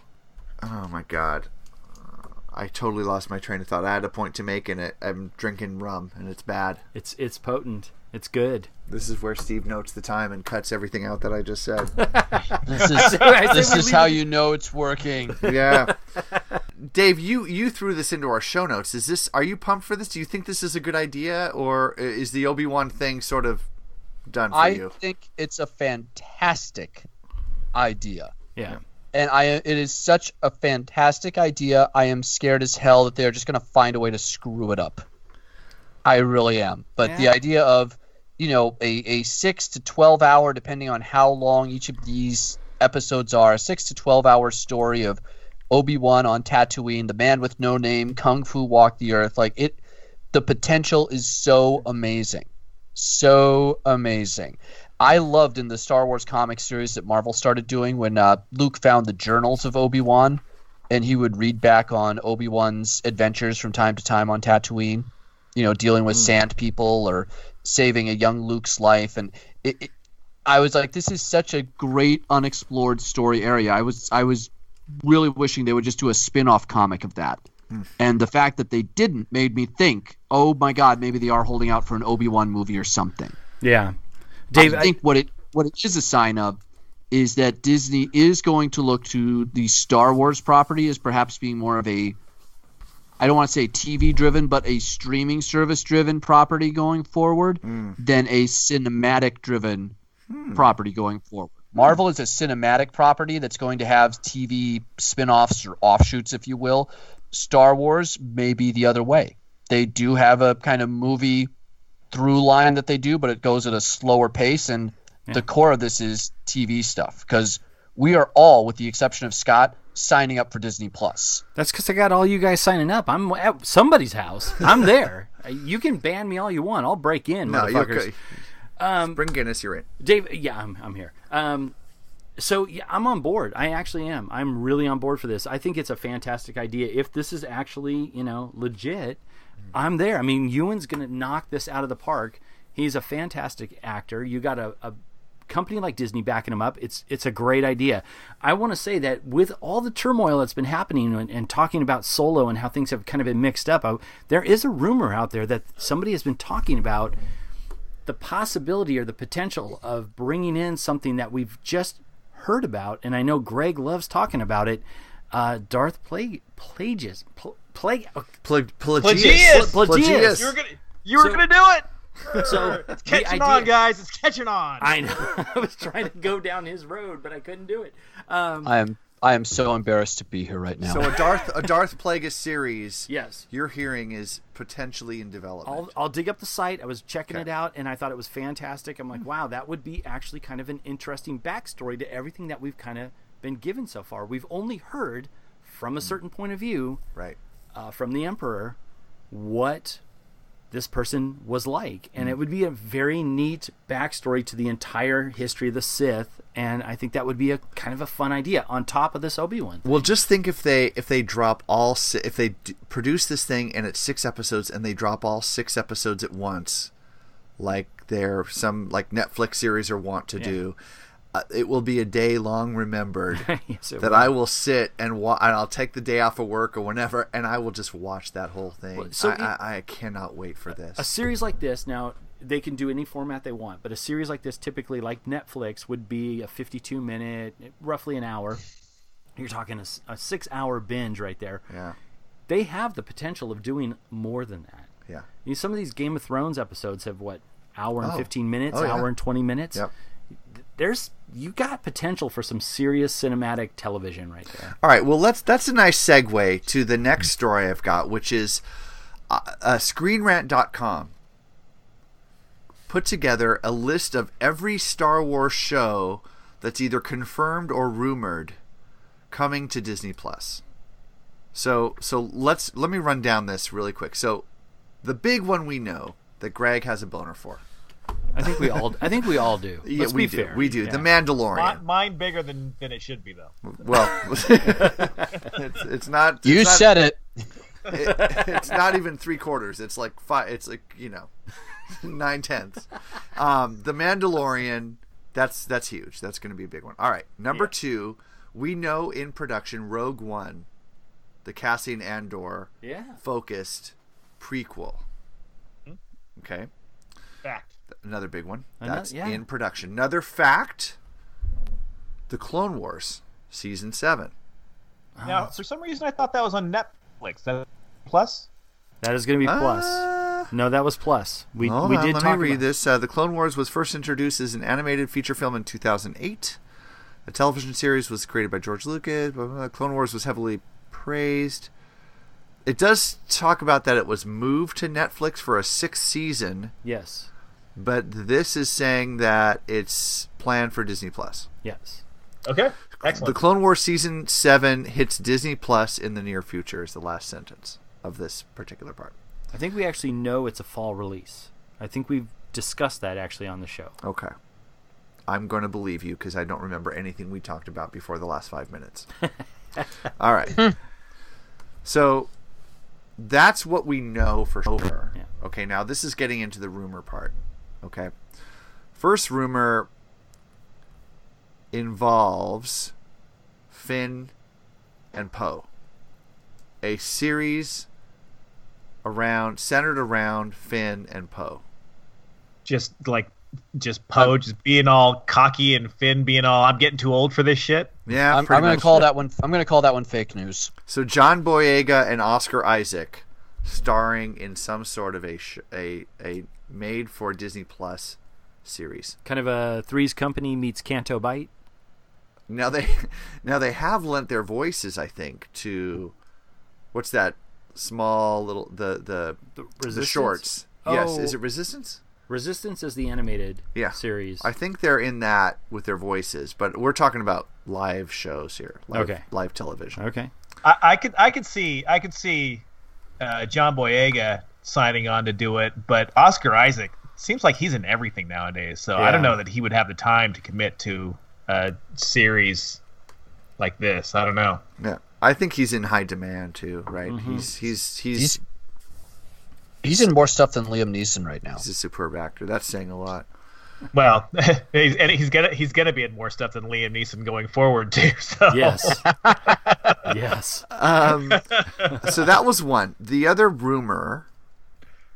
Oh my god. Uh, I totally lost my train of thought. I had a point to make and it. I'm drinking rum and it's bad. it's it's potent. It's good. This is where Steve notes the time and cuts everything out that I just said. This is this is how you know it's working. yeah. Dave, you you threw this into our show notes. Is this are you pumped for this? Do you think this is a good idea or is the Obi-Wan thing sort of done for I you? think it's a fantastic idea. Yeah. And I it is such a fantastic idea. I am scared as hell that they're just going to find a way to screw it up. I really am. But the idea of you know a, a six to twelve hour, depending on how long each of these episodes are, a six to twelve hour story of Obi Wan on Tatooine, the man with no name, Kung Fu walk the earth, like it. The potential is so amazing, so amazing. I loved in the Star Wars comic series that Marvel started doing when uh, Luke found the journals of Obi Wan, and he would read back on Obi Wan's adventures from time to time on Tatooine. You know, dealing with sand people or saving a young Luke's life, and it, it, I was like, this is such a great unexplored story area. I was I was really wishing they would just do a spin-off comic of that. And the fact that they didn't made me think, oh my god, maybe they are holding out for an Obi Wan movie or something. Yeah. Dave, I think what it what it is a sign of is that Disney is going to look to the Star Wars property as perhaps being more of a I don't want to say TV driven, but a streaming service driven property going forward hmm. than a cinematic driven hmm. property going forward. Marvel is a cinematic property that's going to have TV spin offs or offshoots, if you will. Star Wars may be the other way. They do have a kind of movie through line that they do, but it goes at a slower pace. And the core of this is TV stuff because we are all, with the exception of Scott, signing up for Disney Plus. That's because I got all you guys signing up. I'm at somebody's house. I'm there. you can ban me all you want. I'll break in, No, you're motherfuckers. Um, Bring Guinness, you're in. Dave, yeah, I'm, I'm here. Um, so yeah, I'm on board. I actually am. I'm really on board for this. I think it's a fantastic idea. If this is actually, you know, legit, I'm there. I mean, Ewan's going to knock this out of the park. He's a fantastic actor. You got a, a company like Disney backing him up. It's it's a great idea. I want to say that with all the turmoil that's been happening and, and talking about Solo and how things have kind of been mixed up, I, there is a rumor out there that somebody has been talking about the possibility or the potential of bringing in something that we've just heard about, and I know Greg loves talking about it. Uh, Darth Plague, Plagueis, Pl- Plague, Plag- Plagius. Pl- Plagius. You were gonna, you were So- gonna do it. So it's catching idea- on, guys. It's catching on. I know. I was trying to go down his road, but I couldn't do it. Um, I am I am so embarrassed to be here right now. So a Darth a Darth Plagueis series. Yes. You're hearing is potentially in development. I'll, I'll dig up the site. I was checking it out, and I thought it was fantastic. I'm like, Hmm. wow, that would be actually kind of an interesting backstory to everything that we've kind of been given so far. We've only heard from a certain point of view, right, uh, from the Emperor, what this person was like, and Hmm. it would be a very neat backstory to the entire history of the Sith. And I think that would be a kind of a fun idea on top of this Obi Wan. Well, just think if they if they drop all if they d- produce this thing and it's six episodes and they drop all six episodes at once, like they're some like Netflix series are want to Yeah. do. Uh, it will be a day long remembered Yes, that will. I will sit and wa- and I'll take the day off of work or whenever and I will just watch that whole thing. so I, it- I, I cannot wait for this. a series like this now they can do any format they want but a series like this typically like netflix would be a 52 minute roughly an hour you're talking a six hour binge right there Yeah. they have the potential of doing more than that Yeah. you know, some of these game of thrones episodes have what hour and Oh. 15 minutes Oh, yeah. hour and 20 minutes Yep. There's you got potential for some serious cinematic television right there All right, well let's that's a nice segue to the next story I've got, which is uh, uh, ScreenRant.com put together a list of every Star Wars show that's either confirmed or rumored coming to Disney Plus. So so let's let me run down this really quick. So the big one we know that Greg has a boner for. I think we all i think we all do Yeah, Let's we be do. fair. We do. Yeah. The Mandalorian. Mi- mine bigger than than it should be though. Well, it's, it's not. it's You not- said it. it- It's not even three quarters. It's like five. It's like you know, nine tenths. Um, the Mandalorian. That's that's huge. That's going to be a big one. All right, number two. We know in production Rogue One, the Cassian Andor Yeah. focused prequel. Okay, Fact. Another big one. Ano- That's yeah. in production. Another fact. The Clone Wars season seven. Now, for some reason, I thought that was on Netflix. That plus. that is going to be plus Uh, no that was plus we, Hold we on, did let talk me read about- this. Uh, the Clone Wars was first introduced as an animated feature film in 2008. The television series was created by George Lucas. Blah, blah, blah. Clone Wars was heavily praised. It does talk about that it was moved to Netflix for a sixth season, yes but this is saying that it's planned for Disney Plus. yes Okay. Excellent. The Clone Wars season seven hits Disney Plus in the near future. Is the last sentence of this particular part. I think we actually know it's a fall release. I think we've discussed that actually on the show. Okay. I'm going to believe you because I don't remember anything we talked about before the last five minutes. All right. so that's what we know for sure. Yeah. Okay, now this is getting into the rumor part. Okay. First rumor involves Finn and Poe. A series around centered around Finn and Poe. just like, just Poe just being all cocky and Finn being all, I'm getting too old for this shit. Yeah, I'm, I'm gonna call that one. I'm going to call that one fake news. So John Boyega and Oscar Isaac starring in some sort of a sh- a a made for Disney Plus series. Kind of a Three's Company meets Canto Bight. Now they now they have lent their voices, I think, to what's that small little the the the, Resistance? shorts. Yes, Oh. is it Resistance? Resistance is the animated Yeah. series. I think they're in that with their voices, but we're talking about live shows here, live, Okay. live television. Okay. I, I could, I could see, I could see uh, John Boyega signing on to do it, but Oscar Isaac seems like he's in everything nowadays. So I don't know that he would have the time to commit to a series like this. I don't know. Yeah, I think he's in high demand too. Right? He's, he's he's He's he's in more stuff than Liam Neeson right now. he's a superb actor. That's saying a lot. Well, he's, and he's gonna he's gonna be in more stuff than Liam Neeson going forward too. So Yes. yes. Um, so that was one. The other rumor,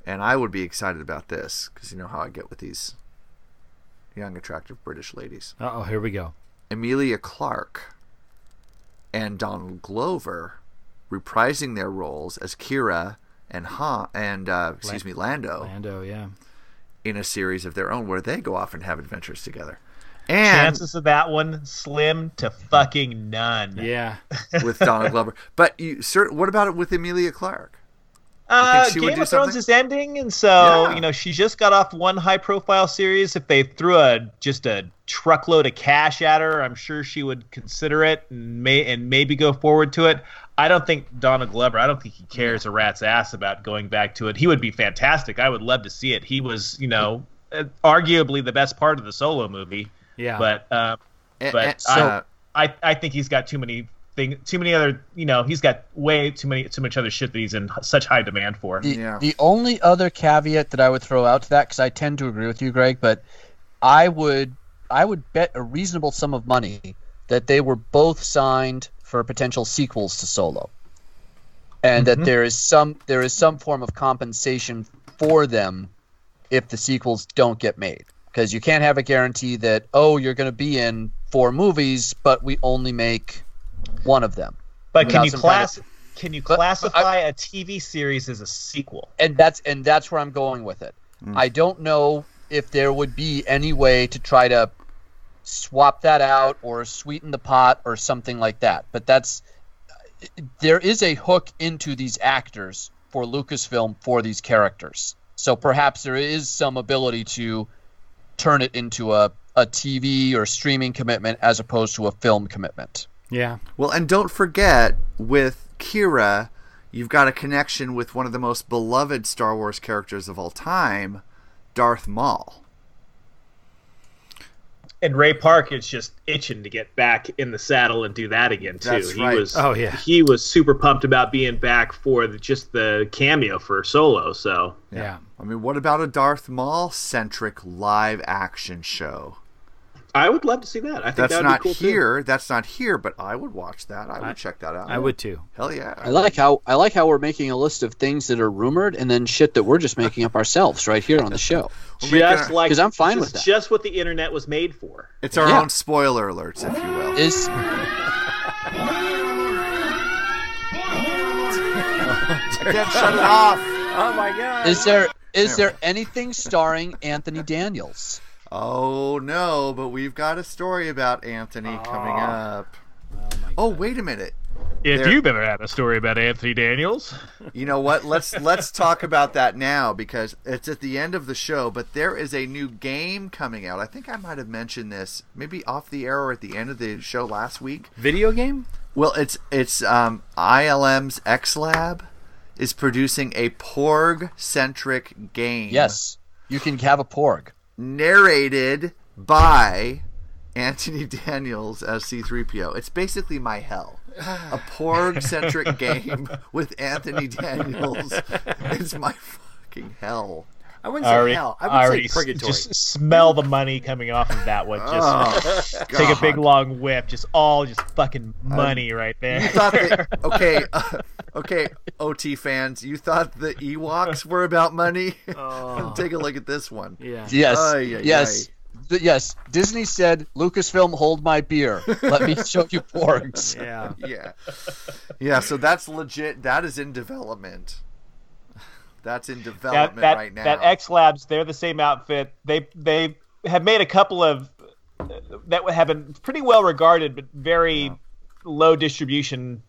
and I would be excited about this because you know how I get with these young, attractive British ladies. Uh oh, here we go. Emilia Clarke and Donald Glover reprising their roles as Qi'ra and Han and uh, excuse me Lando Lando, yeah. in a series of their own where they go off and have adventures together. And chances of that one slim to fucking none. Yeah. with Donald Glover, but you, sir, what about it with Emilia Clarke? Uh, think she would Game of Thrones something? is ending, and so Yeah. you know she just got off one high-profile series. If they threw a just a truckload of cash at her, I'm sure she would consider it and may and maybe go forward to it. I don't think Donald Glover. I don't think he cares a rat's ass about going back to it. He would be fantastic. I would love to see it. He was, you know, uh, arguably the best part of the solo movie. Yeah. But uh, And- but and so- I, I I think he's got too many thing too many other you know he's got way too many too much other shit that he's in such high demand for. The, the only other caveat that I would throw out to that, because I tend to agree with you, Greg, but I would I would bet a reasonable sum of money that they were both signed for potential sequels to Solo, and Mhm. that there is some there is some form of compensation for them if the sequels don't get made, because you can't have a guarantee that oh you're going to be in four movies, but we only make one of them. But can you some kind of- class can you classify a TV series as a sequel? and that's and that's where I'm going with it. Mm. I don't know if there would be any way to try to swap that out or sweeten the pot or something like that. But that's there is a hook into these actors for Lucasfilm for these characters. So perhaps there is some ability to turn it into a, a TV or streaming commitment as opposed to a film commitment. Yeah. Well, and don't forget with Qi'ra, you've got a connection with one of the most beloved Star Wars characters of all time, Darth Maul. And Ray Park is just itching to get back in the saddle and do that again too. That's he right. was Oh, yeah. he was super pumped about being back for the, just the cameo for Solo. So Yeah. I mean, what about a Darth Maul centric live action show? I would love to see that. I think That's that would not be cool here. That's not here, but I would watch that. I would check that out. I would too. Hell yeah. I like how I like how we're making a list of things that are rumored and then shit that we're just making up ourselves right here on the show. too. like because I'm fine just, with that. Just what the internet was made for. It's our Yeah. own spoiler alerts, if you will. Is I can't shut it off. Oh my god. is there is there anything starring Anthony Daniels? Oh no, but we've got a story about Anthony coming up. Oh, wait a minute. If There- you've ever had a story about Anthony Daniels, You know what? Let's let's talk about that now because it's at the end of the show. But there is a new game coming out. I think I might have mentioned this maybe off the air or at the end of the show last week. Video game? Well, it's it's um, ILM's X Lab is producing a Porg centric game. Yes, you can have a porg. Narrated by Anthony Daniels as C3PO. It's basically my hell. A Porg centric game with Anthony Daniels. It's my fucking hell. I wouldn't say hell. I would already say s- purgatory. Just smell the money coming off of that one. Just Oh, take a big long whiff. Just all just fucking money right there. You thought that okay, uh, okay, OT fans, you thought the Ewoks were about money? Take a look at this one. yeah. Yes, Ay, ay, yes, Th- yes. Disney said, "Lucasfilm, hold my beer. Let me show you porgs." Yeah. Yeah. Yeah, so that's legit. That is in development. That's in development that, right now. that X Labs, they're the same outfit. They they have made a couple of that have been pretty well regarded, but very low distribution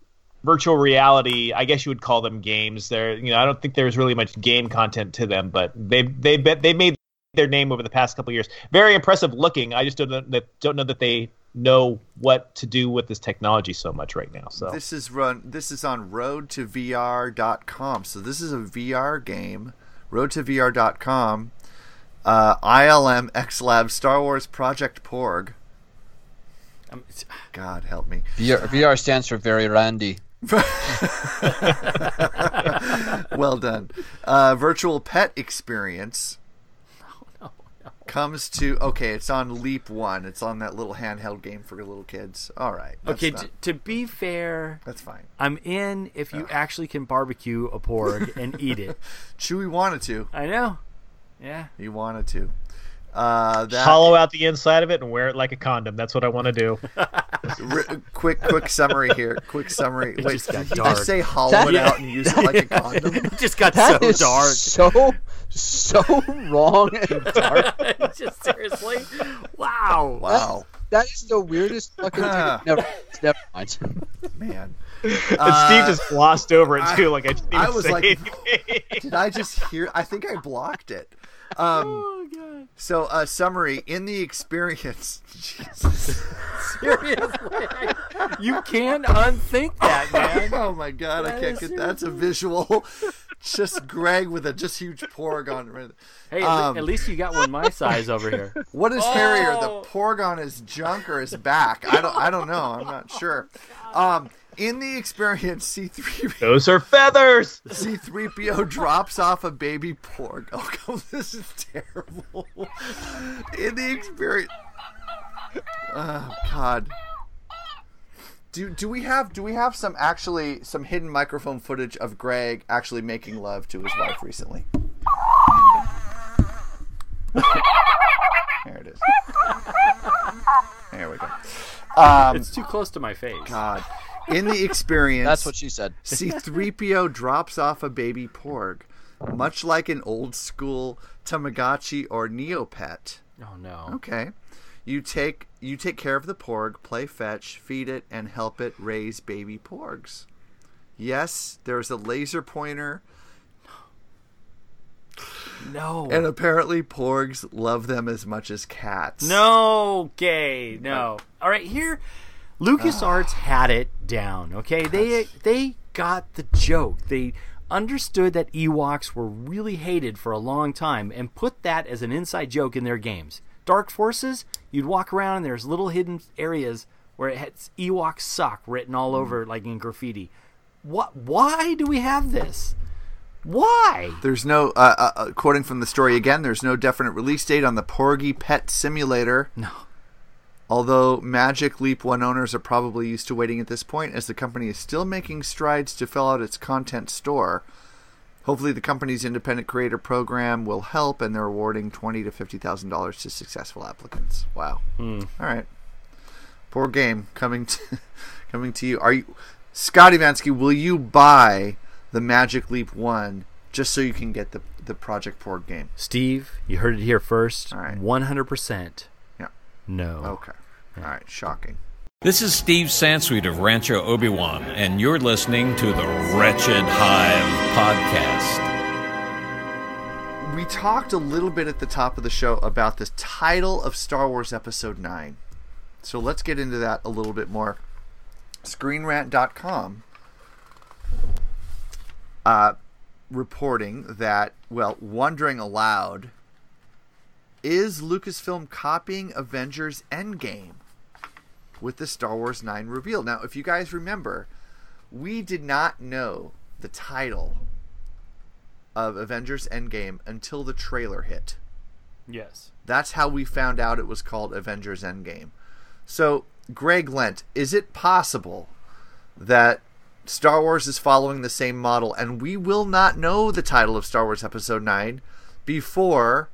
virtual reality. I guess you would call them games. They're you know I don't think there's really much game content to them, but they they they made their name over the past couple of years. Very impressive looking. I just don't know that don't know that they know what to do with this technology so much right now. So This is run. This is on road to roadtovr.com. So this is a VR game. road to Roadtovr.com. Uh, ILM X Lab Star Wars Project Porg. Um, God help me. VR, VR stands for very randy. well done. Uh, virtual pet experience comes to okay. It's on Leap One. It's on that little handheld game for little kids. All right. okay, not- t- to be fair, that's fine. I'm in if you oh. actually can barbecue a porg and eat it. Chewy wanted to. I know. Yeah. He wanted to. Uh, that Hollow out the inside of it and wear it like a condom. That's what I want to do. r- quick, quick summary here. Quick summary. It Wait, just got did you dark. just say hollow That- it out and use it like a condom? It just got That so is dark. so so wrong and dark. just seriously. Wow. Wow, That is the weirdest fucking thing. Never, never mind. man. and Uh, Steve just glossed over it too, like I didn't even I was say like, anything. Did I just hear? I think I blocked it. Um, Oh god. so, uh, summary in the experience. Jesus. Seriously. you can't unthink that, man. oh my god, I can't is get that's a visual. just Greg with a just huge porg on. Hey, at, Um, at least you got one my size over here. What is hairier, the Oh. porg on his junk or his back? I don't. I don't know. I'm not sure. Um, in the experience, C3PO. Those are feathers. C three PO drops off a baby porg. Oh, God, this is terrible. In the experience, oh God. Do, do we have do we have some actually some hidden microphone footage of Greg actually making love to his wife recently? There it is. There we go. Um, It's too close to my face. God. In the experience, That's what she said. C3PO drops off a baby porg, much like an old school Tamagotchi or Neopet. Oh no. Okay. You take you take care of the porg, play fetch, feed it, and help it raise baby porgs. Yes, there's a laser pointer, No. and apparently porgs love them as much as cats. No, gay. No. Uh, All right, here, LucasArts had it down. Okay, they they got the joke. They understood that Ewoks were really hated for a long time and put that as an inside joke in their games. Dark Forces, you'd walk around and there's little hidden areas where it has Ewok suck written all over like in graffiti. What? Why do we have this? Why? There's no, uh, uh, quoting from the story again, there's no definite release date on the Porgy Pet Simulator. No. Although Magic Leap 1 owners are probably used to waiting at this point, as the company is still making strides to fill out its content store. Hopefully, the company's independent creator program will help, and they're awarding twenty to fifty thousand dollars to successful applicants. Wow! Hmm. All right, porg game coming to coming to you. Are you, Scotty Vansky? Will you buy the Magic Leap One just so you can get the the Project Porg game? Steve, you heard it here first. All right. One hundred percent. Yeah. No. Okay. All right. Shocking. This is Steve Sansweet of Rancho Obi-Wan, and you're listening to the Wretched Hive podcast. we talked a little bit at the top of the show about the title of Star Wars Episode 9. So let's get into that a little bit more. ScreenRant.com uh, reporting that, well, wondering aloud, is Lucasfilm copying Avengers Endgame with the Star Wars 9 reveal? Now, if you guys remember, we did not know the title of Avengers Endgame until the trailer hit. Yes. That's how we found out it was called Avengers Endgame. So, Greg Lent, is it possible that Star Wars is following the same model and we will not know the title of Star Wars Episode 9 before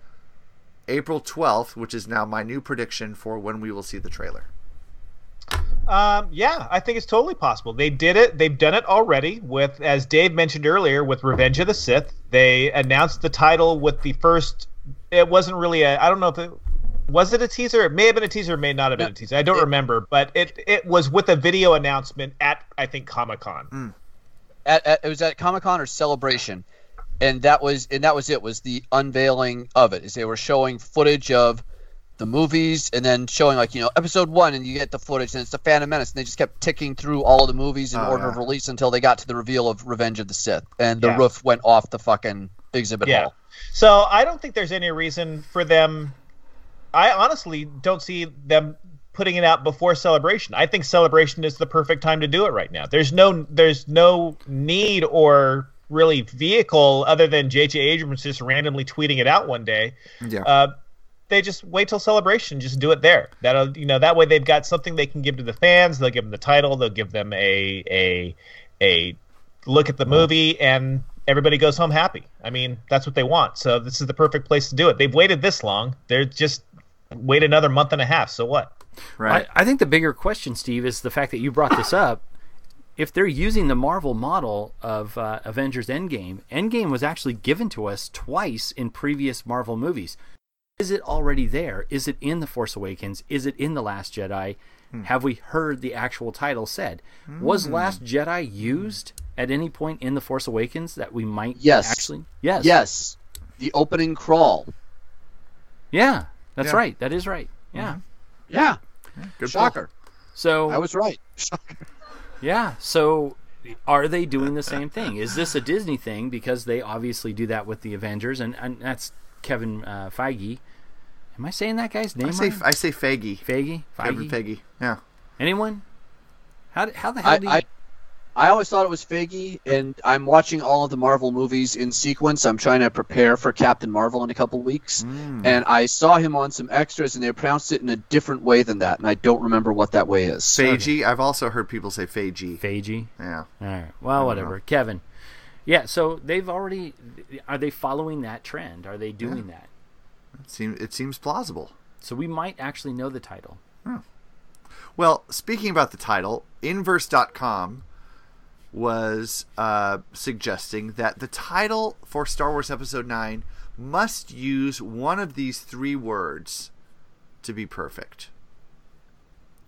April 12th, which is now my new prediction for when we will see the trailer? Um, yeah, I think it's totally possible. They did it. They've done it already with, as Dave mentioned earlier, with Revenge of the Sith. They announced the title with the first. It wasn't really a. I don't know if it was it a teaser. It may have been a teaser. It may not have been a teaser. I don't remember, but it it was with a video announcement at I think Comic Con. At, at, it was at Comic Con or Celebration, and that was and that was it. Was the unveiling of it? Is they were showing footage of the movies and then showing like you know episode one and you get the footage and it's the Phantom Menace and they just kept ticking through all of the movies in Oh, order yeah. of release until they got to the reveal of Revenge of the Sith and the Yeah. roof went off the fucking exhibit Yeah. hall. So I don't think there's any reason for them. I honestly don't see them putting it out before Celebration. I think Celebration is the perfect time to do it right now. There's no there's no need or really vehicle other than J.J. Abrams just randomly tweeting it out one day. Yeah. Uh, they just wait till celebration, just do it there. That'll you know that way they've got something they can give to the fans. They'll give them the title. They'll give them a a a look at the movie, and everybody goes home happy. I mean, that's what they want. So this is the perfect place to do it. They've waited this long. They're just wait another month and a half. So what? Right. I, I think the bigger question, Steve, is the fact that you brought this up. If they're using the Marvel model of uh, Avengers Endgame, Endgame was actually given to us twice in previous Marvel movies. Is it already there? Is it in The Force Awakens? Is it in The Last Jedi? Have we heard the actual title said? Was Hmm. Last Jedi used at any point in The Force Awakens that we might Yes. actually? Yes. Yes. The opening crawl. Yeah, that's Yeah. right. That is right. Yeah. Yeah. Good Shocker. So I was right. Yeah. So are they doing the same thing? Is this a Disney thing because they obviously do that with the Avengers and, and that's Kevin uh, Feige. Am I saying that guy's name I say right? I say Feige. Feige. Kevin Feige. Feige. Yeah. Anyone? How how the hell I, do you? I, I always thought it was Feige, and I'm watching all of the Marvel movies in sequence. I'm trying to prepare for Captain Marvel in a couple weeks, hmm. and I saw him on some extras, and they pronounced it in a different way than that, and I don't remember what that way is. Feige. I've also heard people say Feige. Feige. Yeah. All right. Well, whatever. know. Kevin. Yeah. So they've already. Are they following that trend? Are they doing that? It seems it seems plausible. So we might actually know the title. Well, speaking about the title, Inverse.com was uh, suggesting that the title for Star Wars Episode 9 must use one of these three words to be perfect.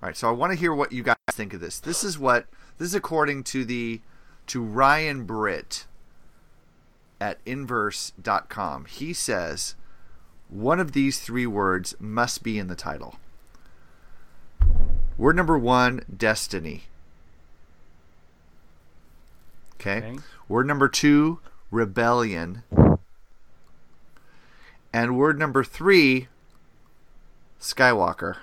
All right, so I want to hear what you guys think of this. This is what this is according to the to Ryan Britt at inverse.com. He says one of these three words must be in the title. Word number one, destiny. Okay. Okay. Word number two, rebellion. And word number three, Skywalker.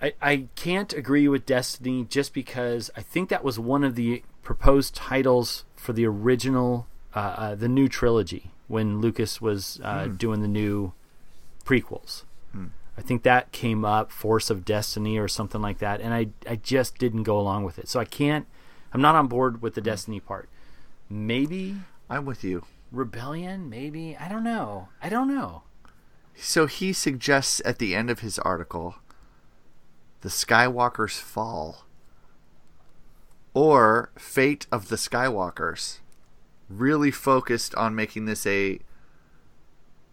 I, I can't agree with Destiny just because I think that was one of the proposed titles for the original, uh, uh, the new trilogy when Lucas was uh, Hmm. doing the new prequels. Hmm. I think that came up, Force of Destiny or something like that, and I I just didn't go along with it. So I can't. I'm not on board with the hmm. Destiny part. Maybe I'm with you. Rebellion. Maybe I don't know. I don't know. So he suggests at the end of his article the Skywalker's fall or fate of the Skywalkers. Really focused on making this a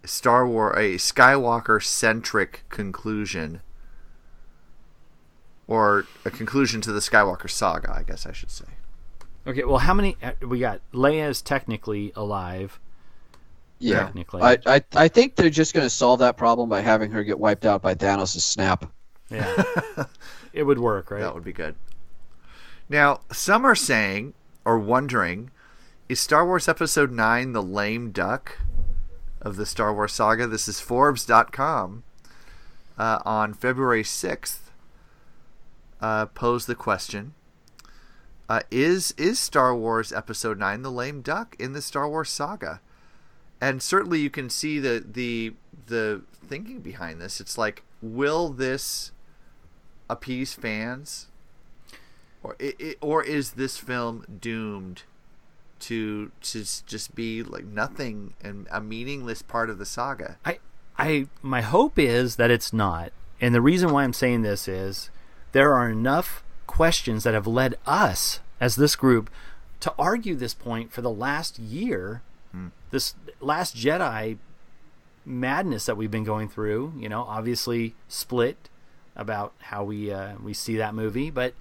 Star Wars a Skywalker centric conclusion or a conclusion to the Skywalker saga, I guess I should say. Okay. Well, how many uh, we got? Leia is technically alive. Yeah, Technically. I, I I think they're just going to solve that problem by having her get wiped out by Thanos' snap. Yeah. it would work, right? That would be good. Now, some are saying or wondering is Star Wars Episode 9 the lame duck of the Star Wars saga? This is Forbes.com uh, on February 6th. Uh, posed the question uh, is, is Star Wars Episode 9 the lame duck in the Star Wars saga? And certainly you can see the, the, the thinking behind this. It's like, will this appease fans, or i i or is this film doomed to to just be like nothing and a meaningless part of the saga? I, I, my hope is that it's not, and the reason why I'm saying this is there are enough questions that have led us as this group to argue this point for the last year. This last Jedi madness that we've been going through, you know, obviously split about how we uh, we see that movie, but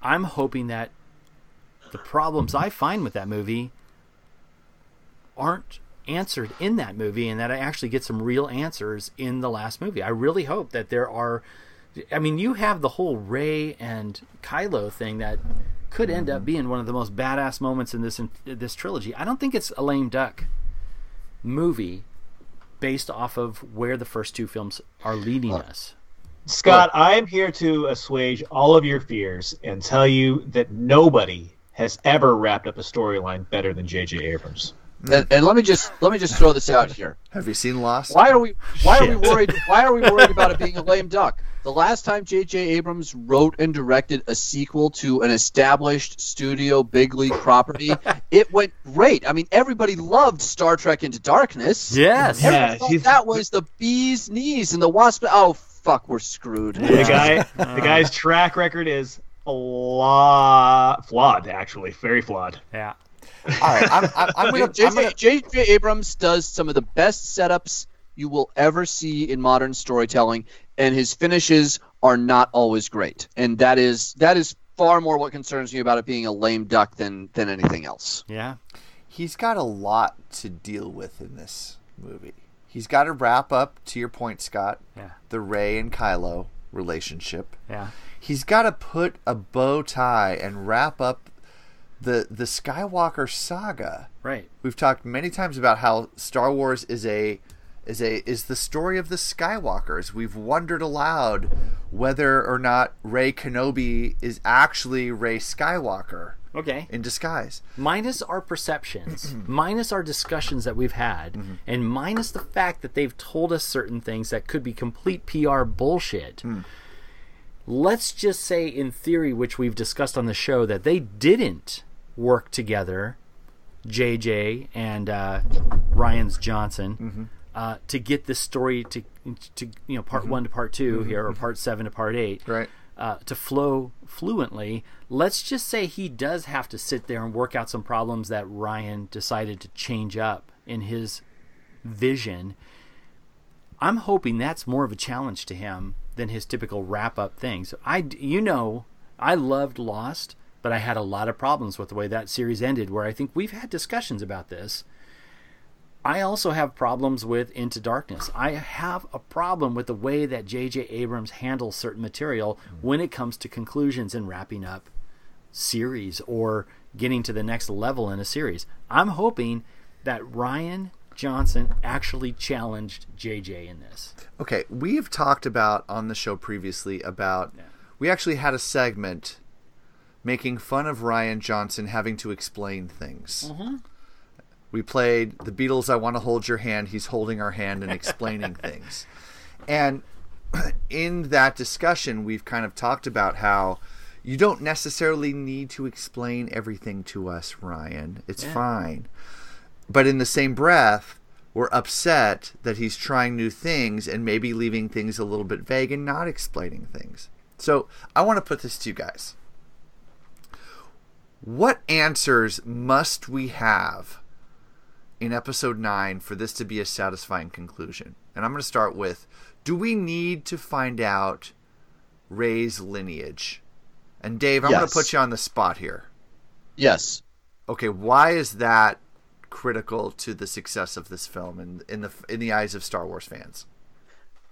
I'm hoping that the problems I find with that movie aren't answered in that movie and that I actually get some real answers in the last movie. I really hope that there are I mean you have the whole Rey and Kylo thing that could end up being one of the most badass moments in this in this trilogy. I don't think it's a lame duck movie based off of where the first two films are leading us. Scott, I am here to assuage all of your fears and tell you that nobody has ever wrapped up a storyline better than J.J. Abrams. And, and let me just let me just throw this out here. Have you seen Lost? Why are we why are we worried why are we worried about it being a lame duck? The last time J.J. Abrams wrote and directed a sequel to an established studio big league property, it went great. I mean, everybody loved Star Trek Into Darkness. Yes. Yeah, that was the bee's knees and the wasp. Oh fuck, we're screwed. The guy, the guy's track record is a lot flawed. Actually, very flawed. Yeah. All right, I'm, I'm, I'm gonna. I'm gonna J.J. Abrams does some of the best setups you will ever see in modern storytelling, and his finishes are not always great. And that is that is far more what concerns me about it being a lame duck than than anything else. Yeah. he's got a lot to deal with in this movie. He's got to wrap up, to your point, Scott, Yeah. the Rey and Kylo relationship. Yeah. He's got to put a bow tie and wrap up the the Skywalker saga. Right. We've talked many times about how Star Wars is a is a is the story of the Skywalkers. We've wondered aloud whether or not Rey Kenobi is actually Rey Skywalker Okay. in disguise. minus our perceptions, minus our discussions that we've had, mm-hmm. and minus the fact that they've told us certain things that could be complete PR bullshit. Hmm. Let's just say, in theory, which we've discussed on the show, that they didn't work together, JJ and uh, Rian's Johnson, uh, to get this story to, to you know, part one to part 2 here, or part seven to part eight Right. uh, to flow fluently, let's just say he does have to sit there and work out some problems that Rian decided to change up in his vision. I'm hoping that's more of a challenge to him than his typical wrap up things. I, you know, I loved Lost, but I had a lot of problems with the way that series ended. Where I think we've had discussions about this. I also have problems with Into Darkness. I have a problem with the way that J.J. Abrams handles certain material when it comes to conclusions and wrapping up series or getting to the next level in a series. I'm hoping that Rian Johnson actually challenged J.J. in this. Okay, we have talked about on the show previously about we actually had a segment making fun of Rian Johnson having to explain things. Mm-hmm. We played the Beatles I want to hold your hand, he's holding our hand and explaining things. And in that discussion we've kind of talked about how you don't necessarily need to explain everything to us, Rian. It's Yeah. fine. But in the same breath, we're upset that he's trying new things and maybe leaving things a little bit vague and not explaining things. So I want to put this to you guys. What answers must we have in episode 9 for this to be a satisfying conclusion? And I'm going to start with do we need to find out Rey's lineage? And Dave, I'm going to put you on the spot here. Yes. Okay, why is that critical to the success of this film in in the in the eyes of Star Wars fans?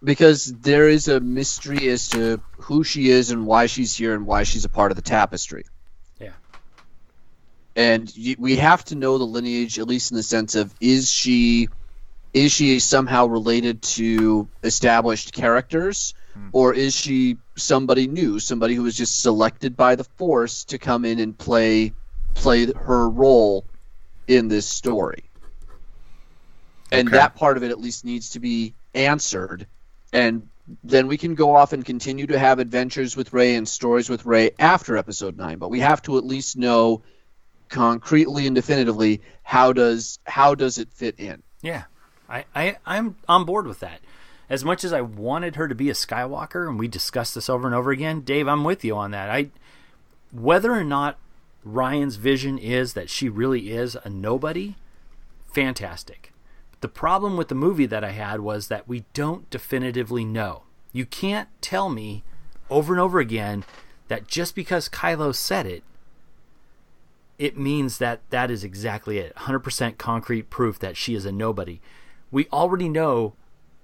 Because there is a mystery as to who she is and why she's here and why she's a part of the tapestry. Yeah. and y- we have to know the lineage at least in the sense of is she is she somehow related to established characters hmm. or is she somebody new somebody who was just selected by the force to come in and play play her role in this story and Okay. that part of it at least needs to be answered and then we can go off and continue to have adventures with Rey and stories with Rey after episode 9 but we have to at least know concretely and definitively how does how does it fit in Yeah, I, I I'm on board with that. As much as I wanted her to be a Skywalker, and we discussed this over and over again, Dave, I'm with you on that. I whether or not Rian's vision is that she really is a nobody, fantastic. But The problem with the movie that I had was that we don't definitively know. You can't tell me over and over again that just because Kylo said it, it means that that is exactly it 100% concrete proof that she is a nobody. We already know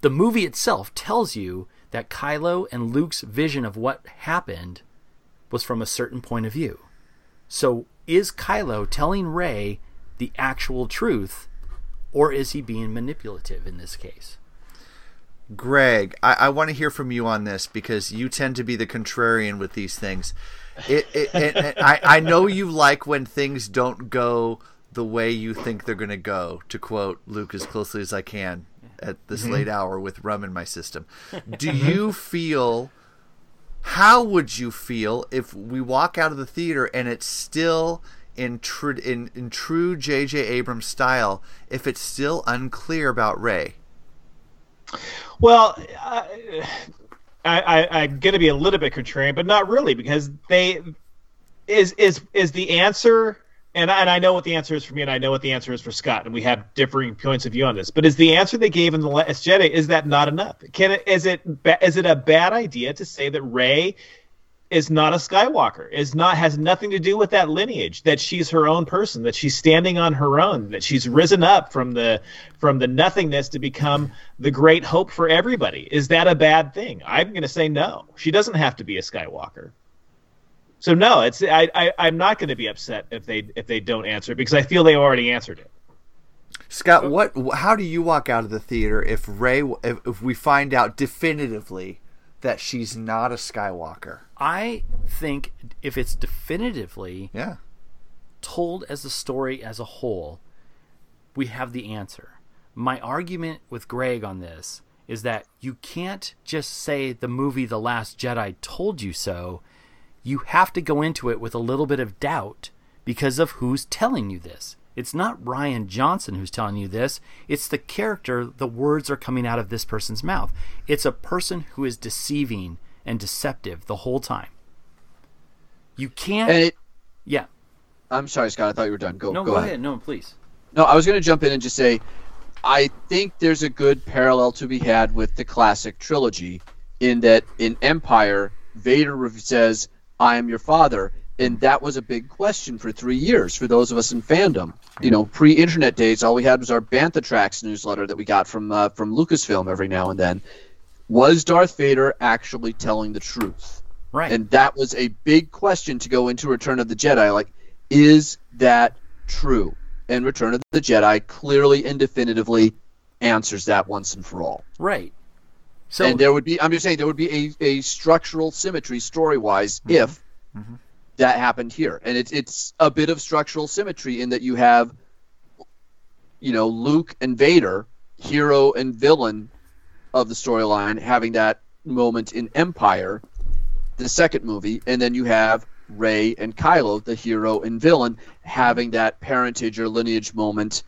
the movie itself tells you that Kylo and Luke's vision of what happened was from a certain point of view. So is Kylo telling Rey the actual truth or is he being manipulative in this case? Greg, I, I want to hear from you on this because you tend to be the contrarian with these things. It, it, it, I, I know you like when things don't go the way you think they're going to go, to quote Luke as closely as I can at this Mhm. late hour with rum in my system. Do you feel, how would you feel if we walk out of the theater and it's still in, tr- in, in true J.J. Abrams style, if it's still unclear about Rey? Well, I, I, I'm going to be a little bit contrarian, but not really, because they is is is the answer, and I, and I know what the answer is for me, and I know what the answer is for Scott, and we have differing points of view on this. But is the answer they gave in the Last Jedi is that not enough? Can it is it is it a bad idea to say that Rey is not a Skywalker, is not has nothing to do with that lineage, that she's her own person, that she's standing on her own, that she's risen up from the from the nothingness to become the great hope for everybody. Is that a bad thing? I'm going to say no. She doesn't have to be a Skywalker. So no, it's I, I I'm not going to be upset if they if they don't answer it because I feel they already answered it. Scott, what? How do you walk out of the theater if Rey, if, if we find out definitively that she's not a Skywalker? I think if it's definitively yeah. told as a story as a whole, we have the answer. My argument with Greg on this is that you can't just say the movie The Last Jedi told you so. You have to go into it with a little bit of doubt because of who's telling you this. It's not Rian Johnson who's telling you this. It's the character, the words are coming out of this person's mouth. It's a person who is deceiving and deceptive the whole time. You can't. And it, yeah. I'm sorry, Scott. I thought you were done. Go. Ahead. No, go, go, ahead. No, please. No, I was going to jump in and just say, I think there's a good parallel to be had with the classic trilogy, in that in Empire, Vader says, "I am your father," and that was a big question for three years for those of us in fandom. You know, pre-internet days, all we had was our Bantha Tracks newsletter that we got from uh, from Lucasfilm every now and then. Was Darth Vader actually telling the truth? Right. And that was a big question to go into Return of the Jedi. Like, is that true? And Return of the Jedi clearly and definitively answers that once and for all. Right. So and there would be, I'm just saying, there would be a, a structural symmetry story wise mm-hmm. if mm-hmm. that happened here. And it's it's a bit of structural symmetry in that you have, you know, Luke and Vader, hero and villain of the storyline, having that moment in Empire, the second movie, and then you have Rey and Kylo, the hero and villain, having that parentage or lineage moment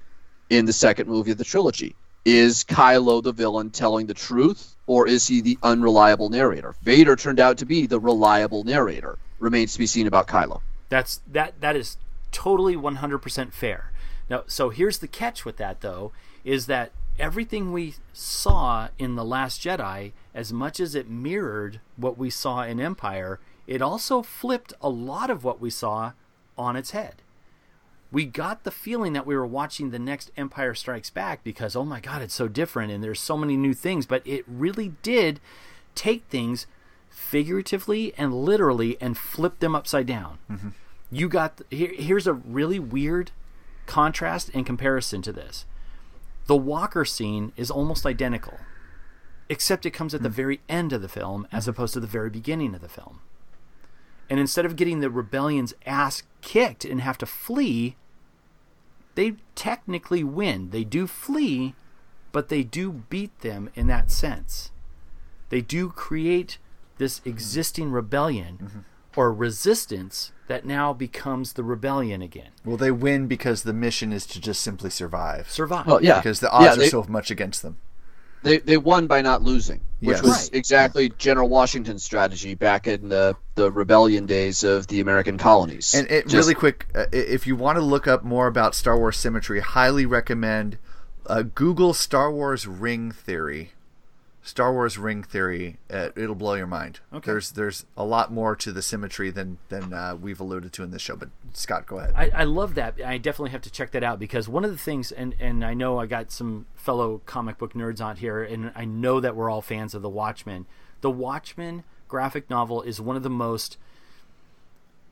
in the second movie of the trilogy. Is Kylo the villain telling the truth, or is he the unreliable narrator? Vader turned out to be the reliable narrator. Remains to be seen about Kylo. That's that that is totally 100% fair. Now, so here's the catch with that though is that everything we saw in the last Jedi as much as it mirrored what we saw in Empire, it also flipped a lot of what we saw on its head. We got the feeling that we were watching the next Empire Strikes Back because oh my god, it's so different and there's so many new things, but it really did take things figuratively and literally and flip them upside down. Mhm. You got here, here's a really weird contrast and comparison to this. The Walker scene is almost identical, except it comes at the very end of the film as opposed to the very beginning of the film. And instead of getting the rebellion's ass kicked and have to flee, they technically win. They do flee, but they do beat them in that sense. They do create this existing rebellion mm-hmm. or resistance that now becomes the rebellion again. Well, they win because the mission is to just simply survive. Survive. Well, yeah. Because the odds Yeah, are so much against them. They they won by not losing, which Yes. was Right. exactly General Washington's strategy back in the the rebellion days of the American colonies. And it, Just- really quick, uh, if you want to look up more about Star Wars symmetry, highly recommend uh, Google Star Wars ring theory. Star Wars ring theory. Uh, it'll blow your mind. Okay. There's there's a lot more to the symmetry than than uh, we've alluded to in this show. But Scott, go ahead. I, I love that. I definitely have to check that out because one of the things, and, and I know I got some fellow comic book nerds on here, and I know that we're all fans of The Watchmen. The Watchmen graphic novel is one of the most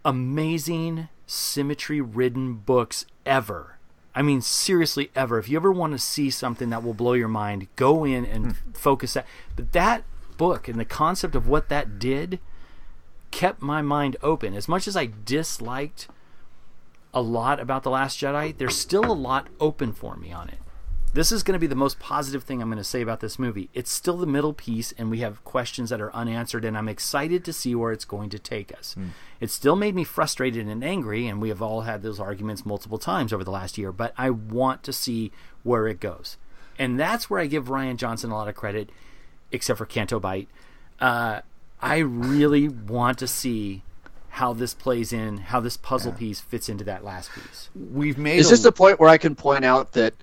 amazing symmetry ridden books ever. I mean, seriously, ever. If you ever want to see something that will blow your mind, go in and hmm. focus that. But that book and the concept of what that did kept my mind open. As much as I disliked a lot about The Last Jedi, there's still a lot open for me on it. This is going to be the most positive thing I'm going to say about this movie. It's still the middle piece, and we have questions that are unanswered, and I'm excited to see where it's going to take us. It still made me frustrated and angry, and we have all had those arguments multiple times over the last year, but I want to see where it goes. And that's where I give Rian Johnson a lot of credit, except for Canto Bight. Uh, I really want to see how this plays in, how this puzzle piece fits into that last piece. We've made Is this the point where I can point out that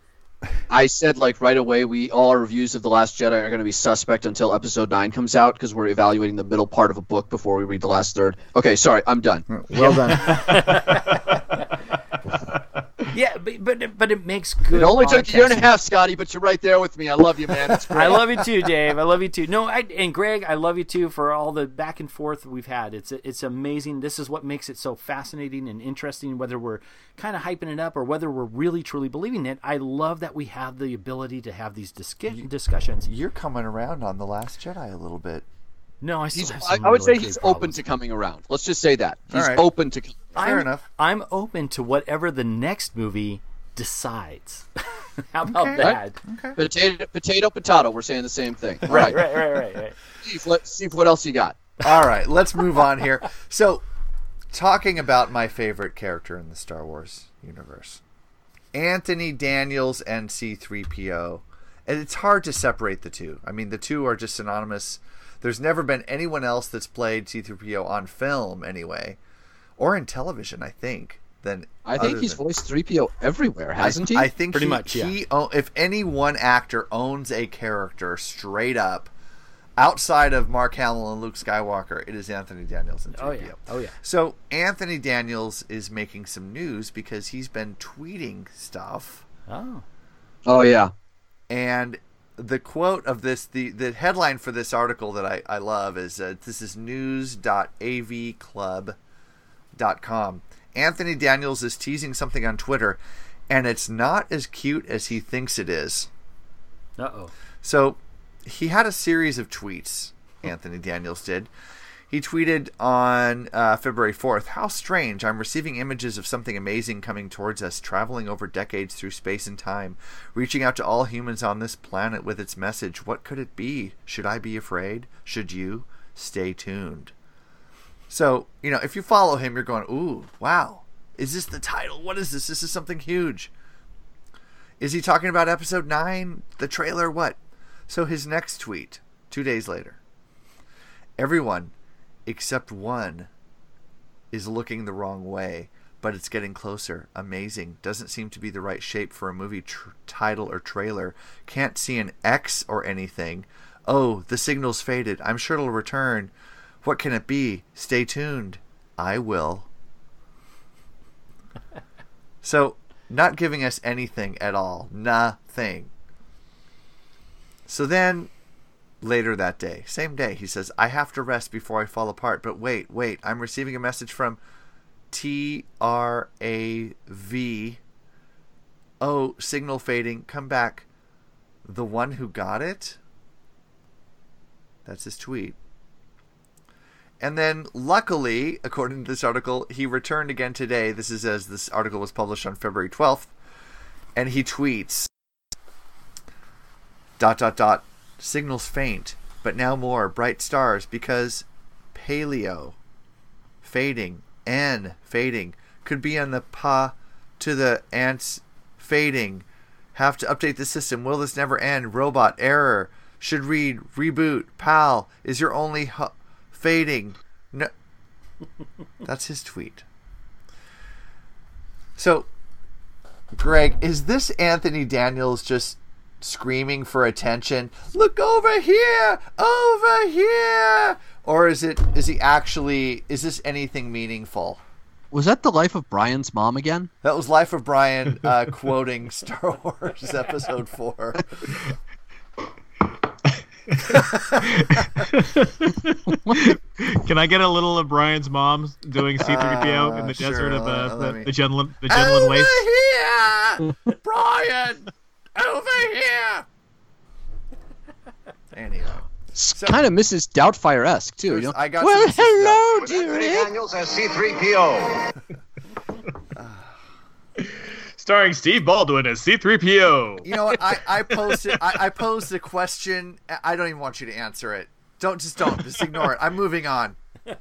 I said like right away we all our reviews of the Last Jedi are going to be suspect until Episode Nine comes out because we're evaluating the middle part of a book before we read the last third. Okay, sorry, I'm done. Well done. yeah, but, but but it makes good. It only took a year and a half, Scotty, but you're right there with me. I love you, man. It's great. I love you too, Dave. I love you too. No, I, and Greg, I love you too for all the back and forth we've had. It's it's amazing. This is what makes it so fascinating and interesting. Whether we're kind of hyping it up or whether we're really truly believing it, I love that we have the ability to have these discu- discussions. You're coming around on the Last Jedi a little bit. No, I He's, still have I, some I would say he's big open to coming around. Let's just say that he's All right. open to. Fair I'm, I'm open to whatever the next movie decides. How about Okay. that? Potato, potato, potato. We're saying the same thing. All Right, right, right, right, right. Steve, what, Steve, what else you got? All right, let's move on here. So, talking about my favorite character in the Star Wars universe Anthony Daniels and C3PO. And it's hard to separate the two. I mean, the two are just synonymous. There's never been anyone else that's played C3PO on film, anyway, or in television, I think. Than I think he's than- voiced 3PO everywhere, hasn't he? I think Pretty he, much, yeah. He if any one actor owns a character straight up outside of Mark Hamill and Luke Skywalker, it is Anthony Daniels and 3PO. Oh, yeah. Oh, yeah. So Anthony Daniels is making some news because he's been tweeting stuff. Oh. Oh yeah. And the quote of this, the, the headline for this article that I, I love is uh, this is news.avclub.com. Anthony Daniels is teasing something on Twitter, and it's not as cute as he thinks it is. Uh oh. So he had a series of tweets, Anthony Daniels did. He tweeted on uh, February 4th How strange. I'm receiving images of something amazing coming towards us, traveling over decades through space and time, reaching out to all humans on this planet with its message. What could it be? Should I be afraid? Should you? Stay tuned. So, you know, if you follow him, you're going, ooh, wow. Is this the title? What is this? This is something huge. Is he talking about episode 9? The trailer? What? So his next tweet, two days later. Everyone except one is looking the wrong way, but it's getting closer. Amazing. Doesn't seem to be the right shape for a movie tr- title or trailer. Can't see an X or anything. Oh, the signal's faded. I'm sure it'll return. What can it be? Stay tuned. I will. So, not giving us anything at all. Nothing. So then, later that day, same day, he says, I have to rest before I fall apart. But wait, wait, I'm receiving a message from T R A V. Oh, signal fading. Come back. The one who got it? That's his tweet. And then, luckily, according to this article, he returned again today. This is as this article was published on February 12th. And he tweets dot dot dot signals faint, but now more bright stars because paleo fading n fading could be on the pa to the ants fading. Have to update the system. Will this never end? Robot error. Should read reboot. Pal is your only hu- fading. No, that's his tweet. So, Greg, is this Anthony Daniels just screaming for attention? Look over here, over here, or is it? Is he actually? Is this anything meaningful? Was that the life of Brian's mom again? That was Life of Brian uh, quoting Star Wars Episode Four. Can I get a little of Brian's mom doing C3PO in the Uh, sure, desert of uh, the, me- the Genlin the Genlin Waste? here, Brian. Over here. Anyway, It's kind of Mrs. Doubtfire esque too. You know? I got well, hello, dearie. Daniels as C3PO. Starring Steve Baldwin as C3PO. You know what? I, I posted I, I posed a question. I don't even want you to answer it. Don't just don't just ignore it. I'm moving on.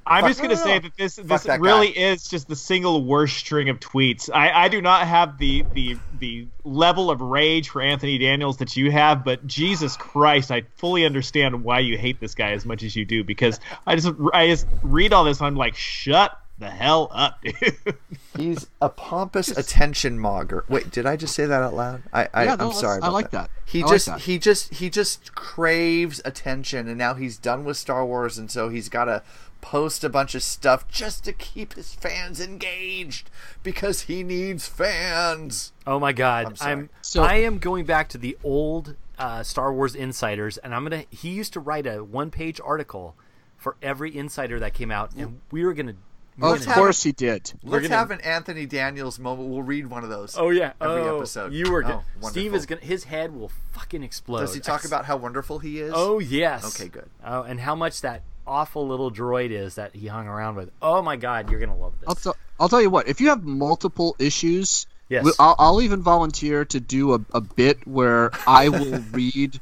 I'm just gonna say that this this that really guy. is just the single worst string of tweets. I, I do not have the, the the level of rage for Anthony Daniels that you have, but Jesus Christ, I fully understand why you hate this guy as much as you do because I just I just read all this and I'm like, shut the hell up, dude. He's a pompous attention monger. Wait, did I just say that out loud? I, I Yeah, no, I'm that's- sorry. I like that. He I like just that. he just he just craves attention, and now he's done with Star Wars, and so he's got to post a bunch of stuff just to keep his fans engaged because he needs fans. Oh my god, I'm sorry. I'm, So- I am going back to the old uh, Star Wars insiders, and I'm gonna. He used to write a one-page article for every insider that came out, and we were gonna. we were Of gonna- course he did. Let's gonna- have an Anthony Daniels moment. We'll read one of those. Oh yeah, every oh, episode. You were. Oh, gonna Steve is gonna. His head will fucking explode. Does he talk about how wonderful he is? Oh yes. Okay, good. Oh, and how much that awful little droid is that he hung around with. Oh my god, you're gonna love this. I'll, t- I'll tell you what. If you have multiple issues, Yes. I'll, I'll even volunteer to do a, a bit where I will read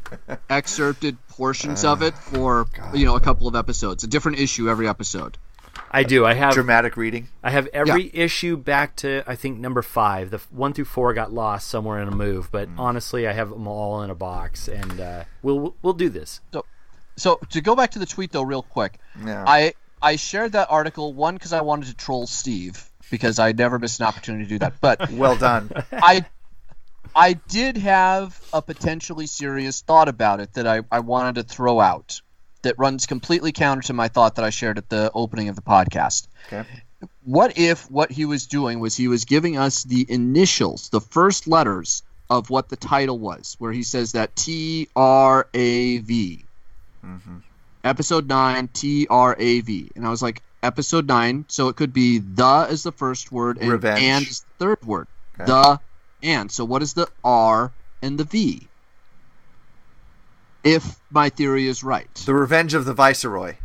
excerpted portions of it for you know a couple of episodes, a different issue every episode. I do. I have dramatic reading. I have every issue back to I think number five. The one through four got lost somewhere in a move, but Mm. honestly, I have them all in a box, and uh, we'll we'll do this. So, so to go back to the tweet though, real quick, Yeah. I I shared that article one because I wanted to troll Steve because I never missed an opportunity to do that. But Well done. I I did have a potentially serious thought about it that I, I wanted to throw out that runs completely counter to my thought that I shared at the opening of the podcast. Okay. What if what he was doing was he was giving us the initials, the first letters of what the title was, where he says that T R A V. Mm-hmm. Episode 9, T R A V. And I was like, episode 9, so it could be the is the first word and Revenge. and is the third word. Okay. The and. So what is the R and the V? If my theory is right. The Revenge of the Viceroy.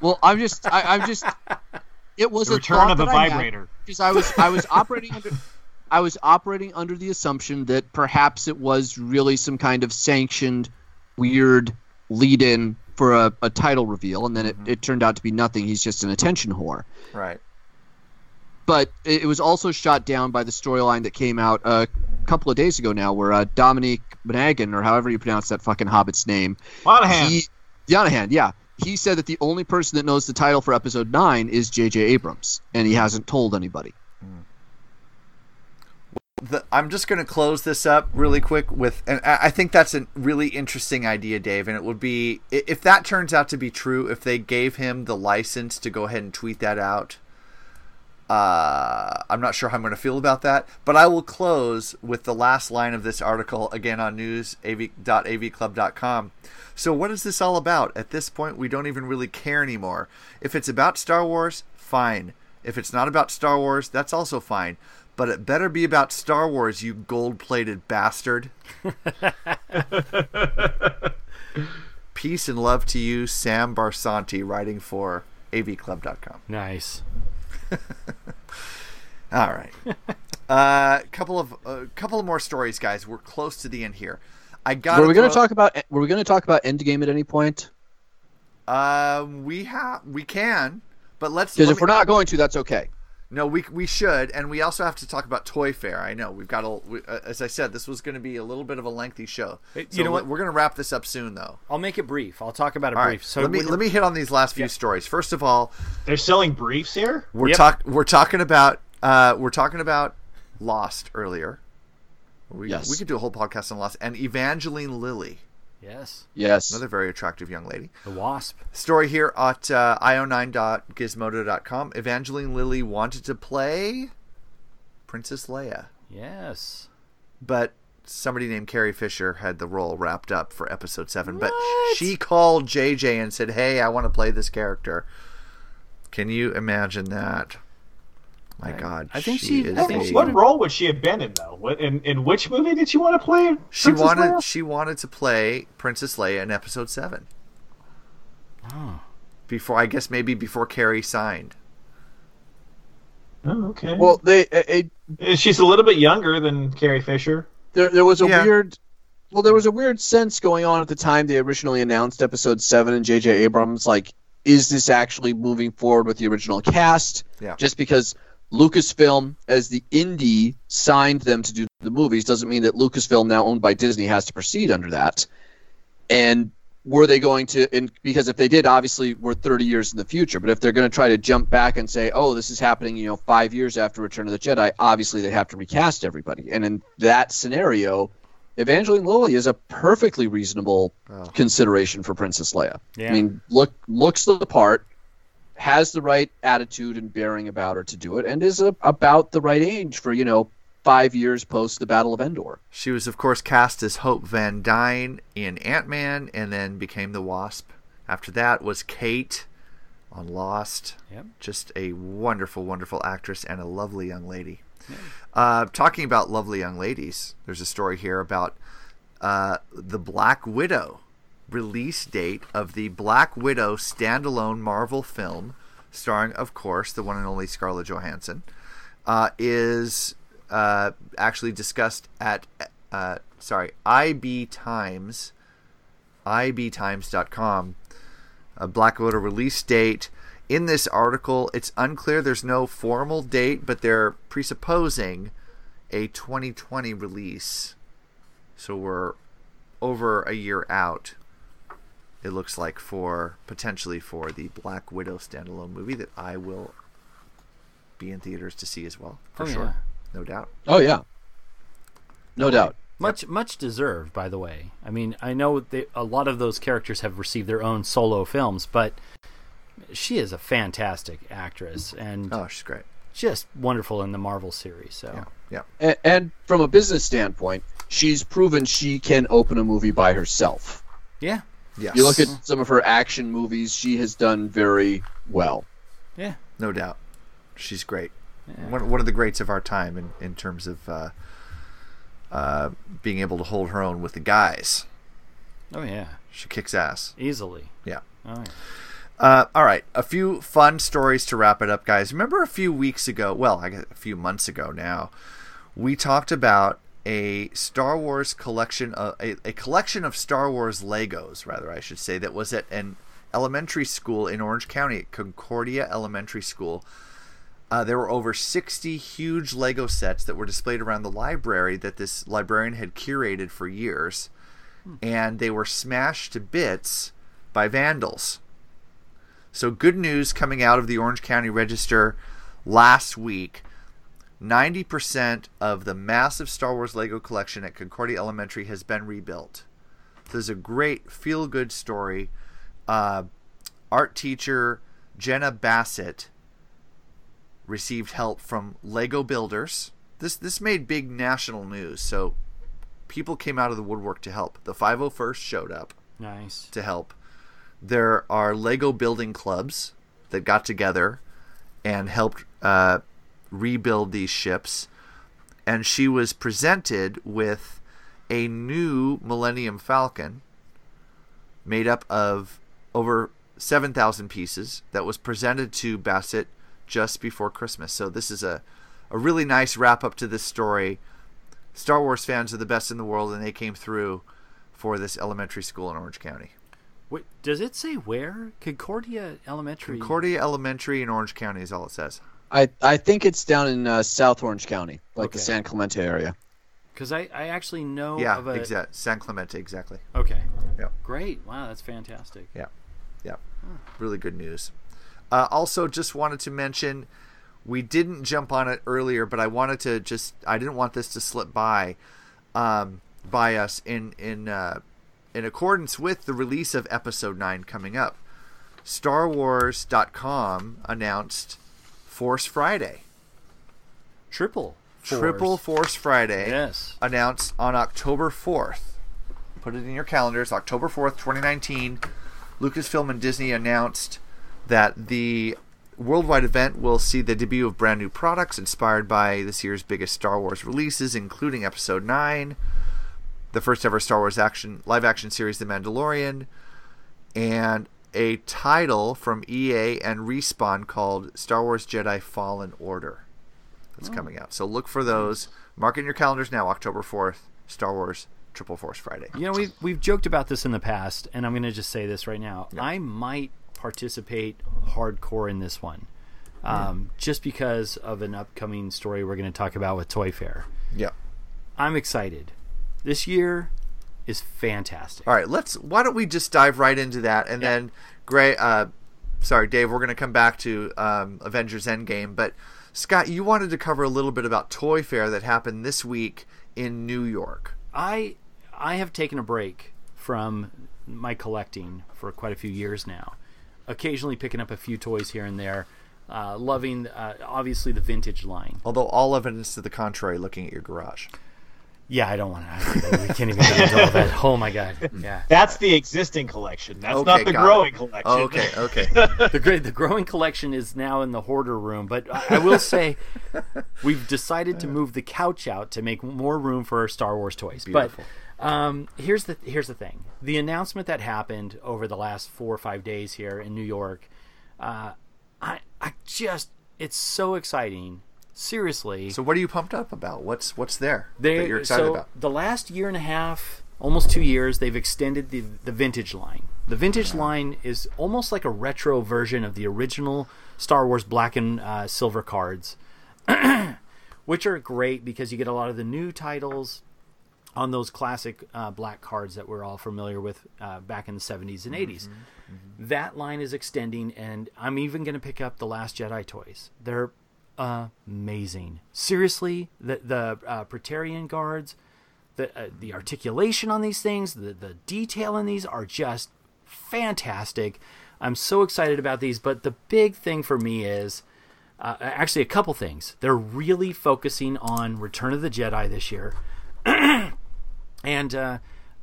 Well, I'm just, I, I'm just. It was The a return of the that I had, vibrator. because I was, I was operating under, I was operating under the assumption that perhaps it was really some kind of sanctioned, weird lead-in for a, a title reveal, and then it, it turned out to be nothing. He's just an attention whore. Right. But it, it was also shot down by the storyline that came out a couple of days ago now, where uh, Dominic Monaghan, or however you pronounce that fucking hobbit's name, Monahan. he, Monahan, yeah. He said that the only person that knows the title for episode nine is J.J. Abrams, and he hasn't told anybody. The, I'm just going to close this up really quick with, and I think that's a really interesting idea, Dave. And it would be if that turns out to be true, if they gave him the license to go ahead and tweet that out. Uh, I'm not sure how I'm going to feel about that, but I will close with the last line of this article again on news.avclub.com. So, what is this all about? At this point, we don't even really care anymore. If it's about Star Wars, fine. If it's not about Star Wars, that's also fine. But it better be about Star Wars, you gold plated bastard. Peace and love to you, Sam Barsanti, writing for avclub.com. Nice. All right. A uh, couple of a uh, couple of more stories, guys. We're close to the end here. I got. Were we going to talk about? Were we going to talk about Endgame at any point? Uh, we have. We can, but let's. Because let if me- we're not going to, that's okay. No, we we should, and we also have to talk about Toy Fair. I know we've got a. We, uh, as I said, this was going to be a little bit of a lengthy show. Hey, So you know what? We're going to wrap this up soon, though. I'll make it brief. I'll talk about it All brief. right. So let me let me hit on these last few stories. First of all, They're selling briefs here. we're Yep. talk we're talking about uh, we're talking about Lost earlier. We, Yes. we could do a whole podcast on Lost and Evangeline Lilly, Yes. Yes. another very attractive young lady. The Wasp. Story here at uh, io9.gizmodo.com. Evangeline Lilly wanted to play Princess Leia, Yes. but somebody named Carrie Fisher had the role wrapped up for episode seven, but she called JJ and said, "Hey, I want to play this character." Can you imagine that? My God, I think she- is I think a- What role would she have been in though? What in, in which movie did she want to play? She wanted Leia? she wanted to play Princess Leia in episode seven. Oh. Before I guess maybe before Carrie signed. Oh, okay. Well, they uh, it, uh, she's a little bit younger than Carrie Fisher. there there was a Yeah. weird well there was a weird sense going on at the time they originally announced episode 7 and JJ Abrams like is this actually moving forward with the original cast Yeah. just because Lucasfilm as the indie signed them to do the movies doesn't mean that Lucasfilm now owned by Disney has to proceed under that. And were they going to and because if they did obviously we're 30 years in the future. But if they're going to try to jump back and say oh this is happening you know 5 years after return of the jedi obviously they have to recast everybody. And in that scenario evangeline lilly is a perfectly reasonable consideration for princess leia. Yeah. i mean look looks the part has the right attitude and bearing about her to do it and is a, about the right age for you know 5 years post the battle of endor She was, of course, cast as Hope Van Dyne in Ant Man, and then became the Wasp. After that was Kate on Lost. Yep. Just a wonderful, wonderful actress and a lovely young lady. Uh, talking about lovely young ladies, there's a story here about uh, the Black Widow release date of the Black Widow standalone Marvel film, starring, of course, the one and only Scarlett Johansson, uh, is uh, actually discussed at uh, sorry IB Times, ibtimes.com. A Black Widow release date. In this article, it's unclear. There's no formal date, but they're presupposing a 2020 release. So we're over a year out. It looks like for potentially for the Black Widow standalone movie that I will be in theaters to see as well, for Oh, sure, yeah. no doubt. oh yeah no doubt Much much deserved, by the way. I mean, I know they, a lot of those characters have received their own solo films, but she is a fantastic actress and oh, she's great, just wonderful in the Marvel series. So yeah, and, and from a business standpoint, she's proven she can open a movie by herself. yeah, yes, You look at some of her action movies; she has done very well. yeah, no doubt, she's great. One, one of the greats of our time in in terms of uh, uh, being able to hold her own with the guys. oh yeah, She kicks ass. easily. Yeah. Oh, yeah. Uh, all right, a few fun stories to wrap it up, guys. Remember a few weeks ago, well, I guess a few months ago now, we talked about a Star Wars collection, of, a, a collection of Star Wars Legos, rather, I should say, that was at an elementary school in Orange County, at Concordia Elementary School. Uh, there were over 60 huge Lego sets that were displayed around the library that this librarian had curated for years, and they were smashed to bits by vandals. So, good news coming out of the Orange County Register last week 90% of the massive Star Wars Lego collection at Concordia Elementary has been rebuilt. There's a great feel good story. Uh, art teacher Jenna Bassett received help from Lego builders. This this made big national news, so people came out of the woodwork to help. The 501st showed up nice. to help. There are Lego building clubs that got together and helped uh, rebuild these ships. And she was presented with a new Millennium Falcon made up of over 7,000 pieces that was presented to Bassett just before Christmas. So, this is a, a really nice wrap up to this story. Star Wars fans are the best in the world, and they came through for this elementary school in Orange County. Wait, does it say where Concordia Elementary? Concordia Elementary in Orange County is all it says. I I think it's down in uh, South Orange County, like the San Clemente area. Because I, I actually know yeah, of a. exact San Clemente, exactly. Okay. Yep. Great. Wow, that's fantastic. Yeah, yeah, really good news. Uh, also, just wanted to mention, we didn't jump on it earlier, but I wanted to just I didn't want this to slip by, um, by us in in uh, in accordance with the release of Episode Nine coming up. StarWars.com announced Force Friday. Triple Triple Force Friday. Yes. Announced on October 4th. Put it in your calendars. October 4th, 2019. Lucasfilm and Disney announced that the worldwide event will see the debut of brand new products inspired by this year's biggest Star Wars releases, including Episode 9, the first ever Star Wars action live action series, The Mandalorian, and a title from EA and Respawn called Star Wars Jedi Fallen Order. That's Oh. coming out. So look for those. Mark in your calendars now, October 4th, Star Wars Triple Force Friday. You know, we've we've joked about this in the past, and I'm going to just say this right now. I might participate hardcore in this one, um, just because of an upcoming story we're going to talk about with Toy Fair. Yeah. I'm excited. This year is fantastic. All right, let's. Why don't we just dive right into that, and then Gray. Uh, sorry, Dave. We're going to come back to um, Avengers Endgame, but Scott, you wanted to cover a little bit about Toy Fair that happened this week in New York. I I have taken a break from my collecting for quite a few years now. Occasionally picking up a few toys here and there. Uh, loving uh, obviously the vintage line. Although all evidence to the contrary, looking at your garage. Yeah, I don't want to. We can't even get into all that. Oh my god. Yeah. That's the existing collection. That's Okay, not the growing it. collection. Okay, okay. the great the growing collection is now in the hoarder room, but I, I will say we've decided to move the couch out to make more room for our Star Wars toys. Beautiful. But um, here's the here's the thing: the announcement that happened over the last four or five days here in New York, uh, I I just it's so exciting. Seriously. So what are you pumped up about? What's what's there They, that you're excited so about? The last year and a half, almost two years, they've extended the the vintage line. The vintage line is almost like a retro version of the original Star Wars black and uh, silver cards, which are great because you get a lot of the new titles on those classic uh, black cards that we're all familiar with uh, back in the 70s and 80s. That line is extending, and I'm even going to pick up the Last Jedi toys. They're amazing. Seriously, the the uh, Praetorian guards, the uh, the articulation on these things, the the detail in these are just fantastic. I'm so excited about these. But the big thing for me is uh, actually a couple things. They're really focusing on Return of the Jedi this year, and uh,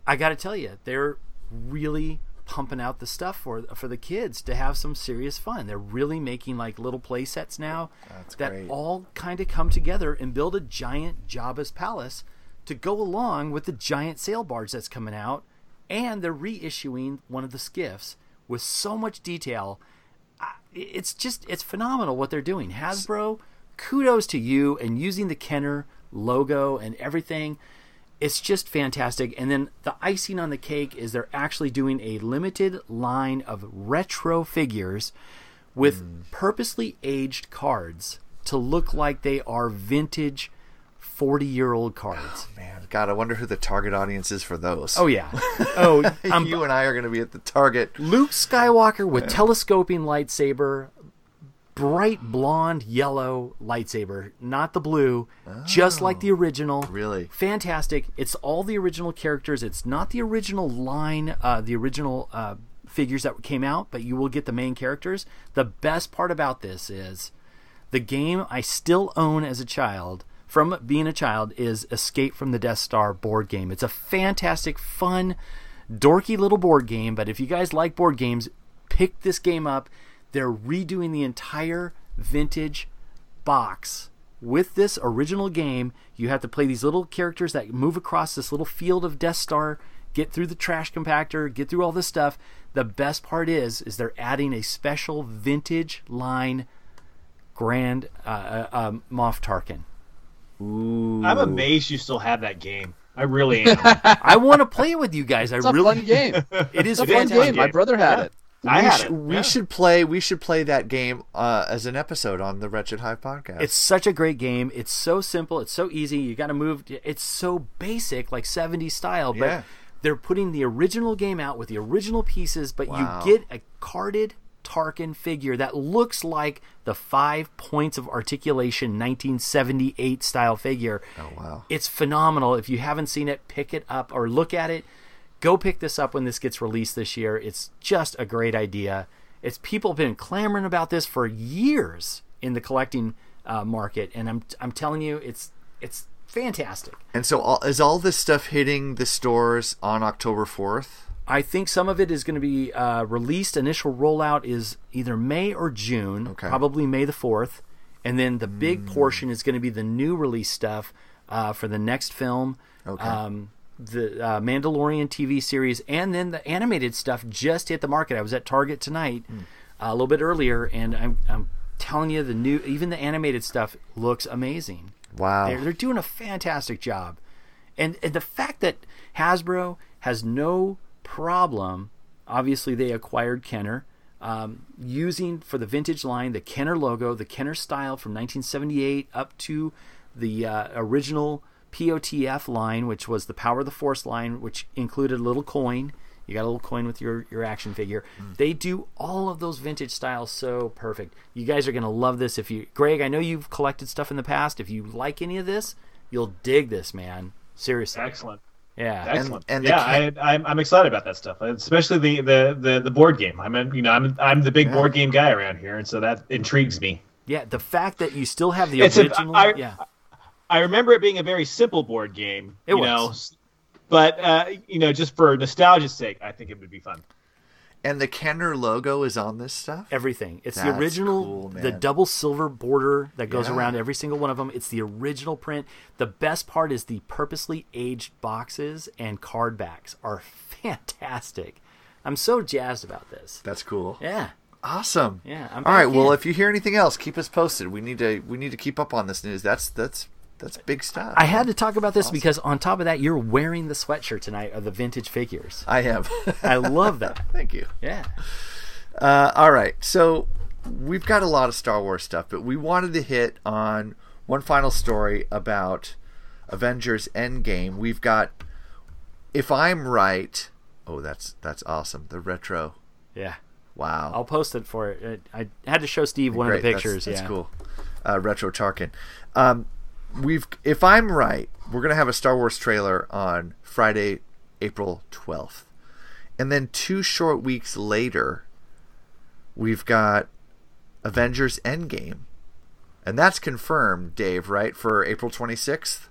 I got to tell you, they're really pumping out the stuff for for the kids to have some serious fun. They're really making like little play sets now That's that great. all kind of come together and build a giant Jabba's palace to go along with the giant sail barge that's coming out, and they're reissuing one of the skiffs with so much detail. It's just it's phenomenal what they're doing. Hasbro, kudos to you and using the Kenner logo and everything. It's just fantastic. And then the icing on the cake is they're actually doing a limited line of retro figures with hmm. purposely aged cards to look like they are vintage 40 year old cards. Oh, man, God, I wonder who the target audience is for those. Oh, yeah. Oh, you and I are going to be at the target. Luke Skywalker with telescoping lightsaber, bright blonde yellow lightsaber, not the blue, just like the original. Really? Fantastic. It's all the original characters. It's not the original line, uh, the original uh, figures that came out, but you will get the main characters. The best part about this is the game I still own as a child from being a child is Escape from the Death Star board game. It's a fantastic, fun, dorky little board game, but if you guys like board games, pick this game up. They're redoing the entire vintage box with this original game. You have to play these little characters that move across this little field of Death Star, get through the trash compactor, get through all this stuff. The best part is is they're adding a special vintage line Grand uh, uh, um, Moff Tarkin. Ooh. I'm amazed you still have that game. I really am. I want to play it with you guys. It's I a really fun game. It is It's a fun fantastic. game. My brother had it. I we had sh- it. We Yeah. should play. We should play that game uh, as an episode on the Wretched Hive podcast. It's such a great game. It's so simple. It's so easy. You got to move. It's so basic, like 70s style. But Yeah. they're putting the original game out with the original pieces, but Wow. you get a carded Tarkin figure that looks like the five points of articulation 1978 style figure. Oh wow! It's phenomenal. If you haven't seen it, pick it up or look at it. Go pick this up when this gets released this year. It's just a great idea. It's people have been clamoring about this for years in the collecting uh, market, and I'm I'm telling you, it's it's fantastic. And so, all, is all this stuff hitting the stores on October fourth? I think some of it is going to be uh, released. Initial rollout is either May or June, Okay. probably May the 4th. And then the big Hmm. portion is going to be the new release stuff uh, for the next film, Okay. um, the uh, Mandalorian TV series, and then the animated stuff just hit the market. I was at Target tonight Hmm. uh, a little bit earlier, and I'm, I'm telling you, the new, even the animated stuff looks amazing. Wow. They're, they're doing a fantastic job. And, and the fact that Hasbro has no problem, obviously they acquired Kenner, um, using for the vintage line the Kenner logo, the Kenner style from 1978 up to the uh, original POTF line, which was the Power of the Force line, which included a little coin. You got a little coin with your, your action figure. Hmm. They do all of those vintage styles so perfect. You guys are going to love this. If you, Greg, I know you've collected stuff in the past. If you like any of this, you'll dig this, man. Seriously. Excellent. Yeah. Excellent. and the yeah, ca- I, I'm, I'm excited about that stuff, especially the, the, the, the board game. I'm a, you know I'm I'm the big board game guy around here, and so that intrigues me. Yeah, the fact that you still have the It's original. I- yeah. I remember it being a very simple board game. It you was. know, but uh, you know, just for nostalgia's sake, I think it would be fun. And the Kenner logo is on this stuff. Everything. It's the original, cool, the double silver border that goes Yeah. around every single one of them. It's the original print. The best part is the purposely aged boxes and card backs are fantastic. I'm so jazzed about this. That's cool. Yeah. Awesome. Yeah, I'm All right. back Well, if you hear anything else, keep us posted. We need to we need to keep up on this news. That's that's that's big stuff. I had to talk about this because on top of that, you're wearing the sweatshirt tonight of the vintage figures. I have. I love that. Thank you. Yeah. Uh, all right. So we've got a lot of Star Wars stuff, but we wanted to hit on one final story about Avengers Endgame. We've got, if I'm right, oh, that's that's awesome. The retro. Yeah. Wow. I'll post it for it. I had to show Steve one of the Great, that's- pictures. That's, yeah. cool. Uh, retro Tarkin. Um, we've, if I'm right, we're gonna have a Star Wars trailer on Friday, April 12th, and then two short weeks later, we've got Avengers Endgame, and that's confirmed, Dave. Right for April 26th.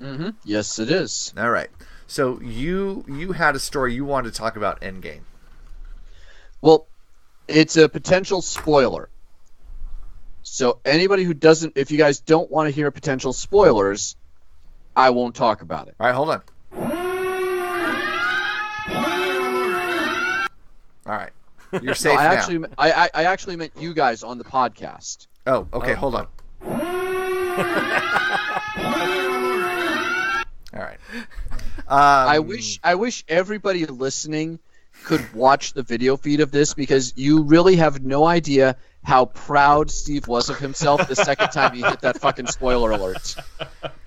Mm-hmm. Yes, it is. All right. So you you had a story you wanted to talk about Endgame. Well, it's a potential spoiler. So anybody who doesn't, if you guys don't want to hear potential spoilers, I won't talk about it. All right, hold on. All right, you're No, safe I now. actually, I, I, I actually meant you guys on the podcast. Oh, okay. Hold on. All right. Um, I wish, I wish everybody listening could watch the video feed of this because you really have no idea how proud Steve was of himself the second time he hit that fucking spoiler alert.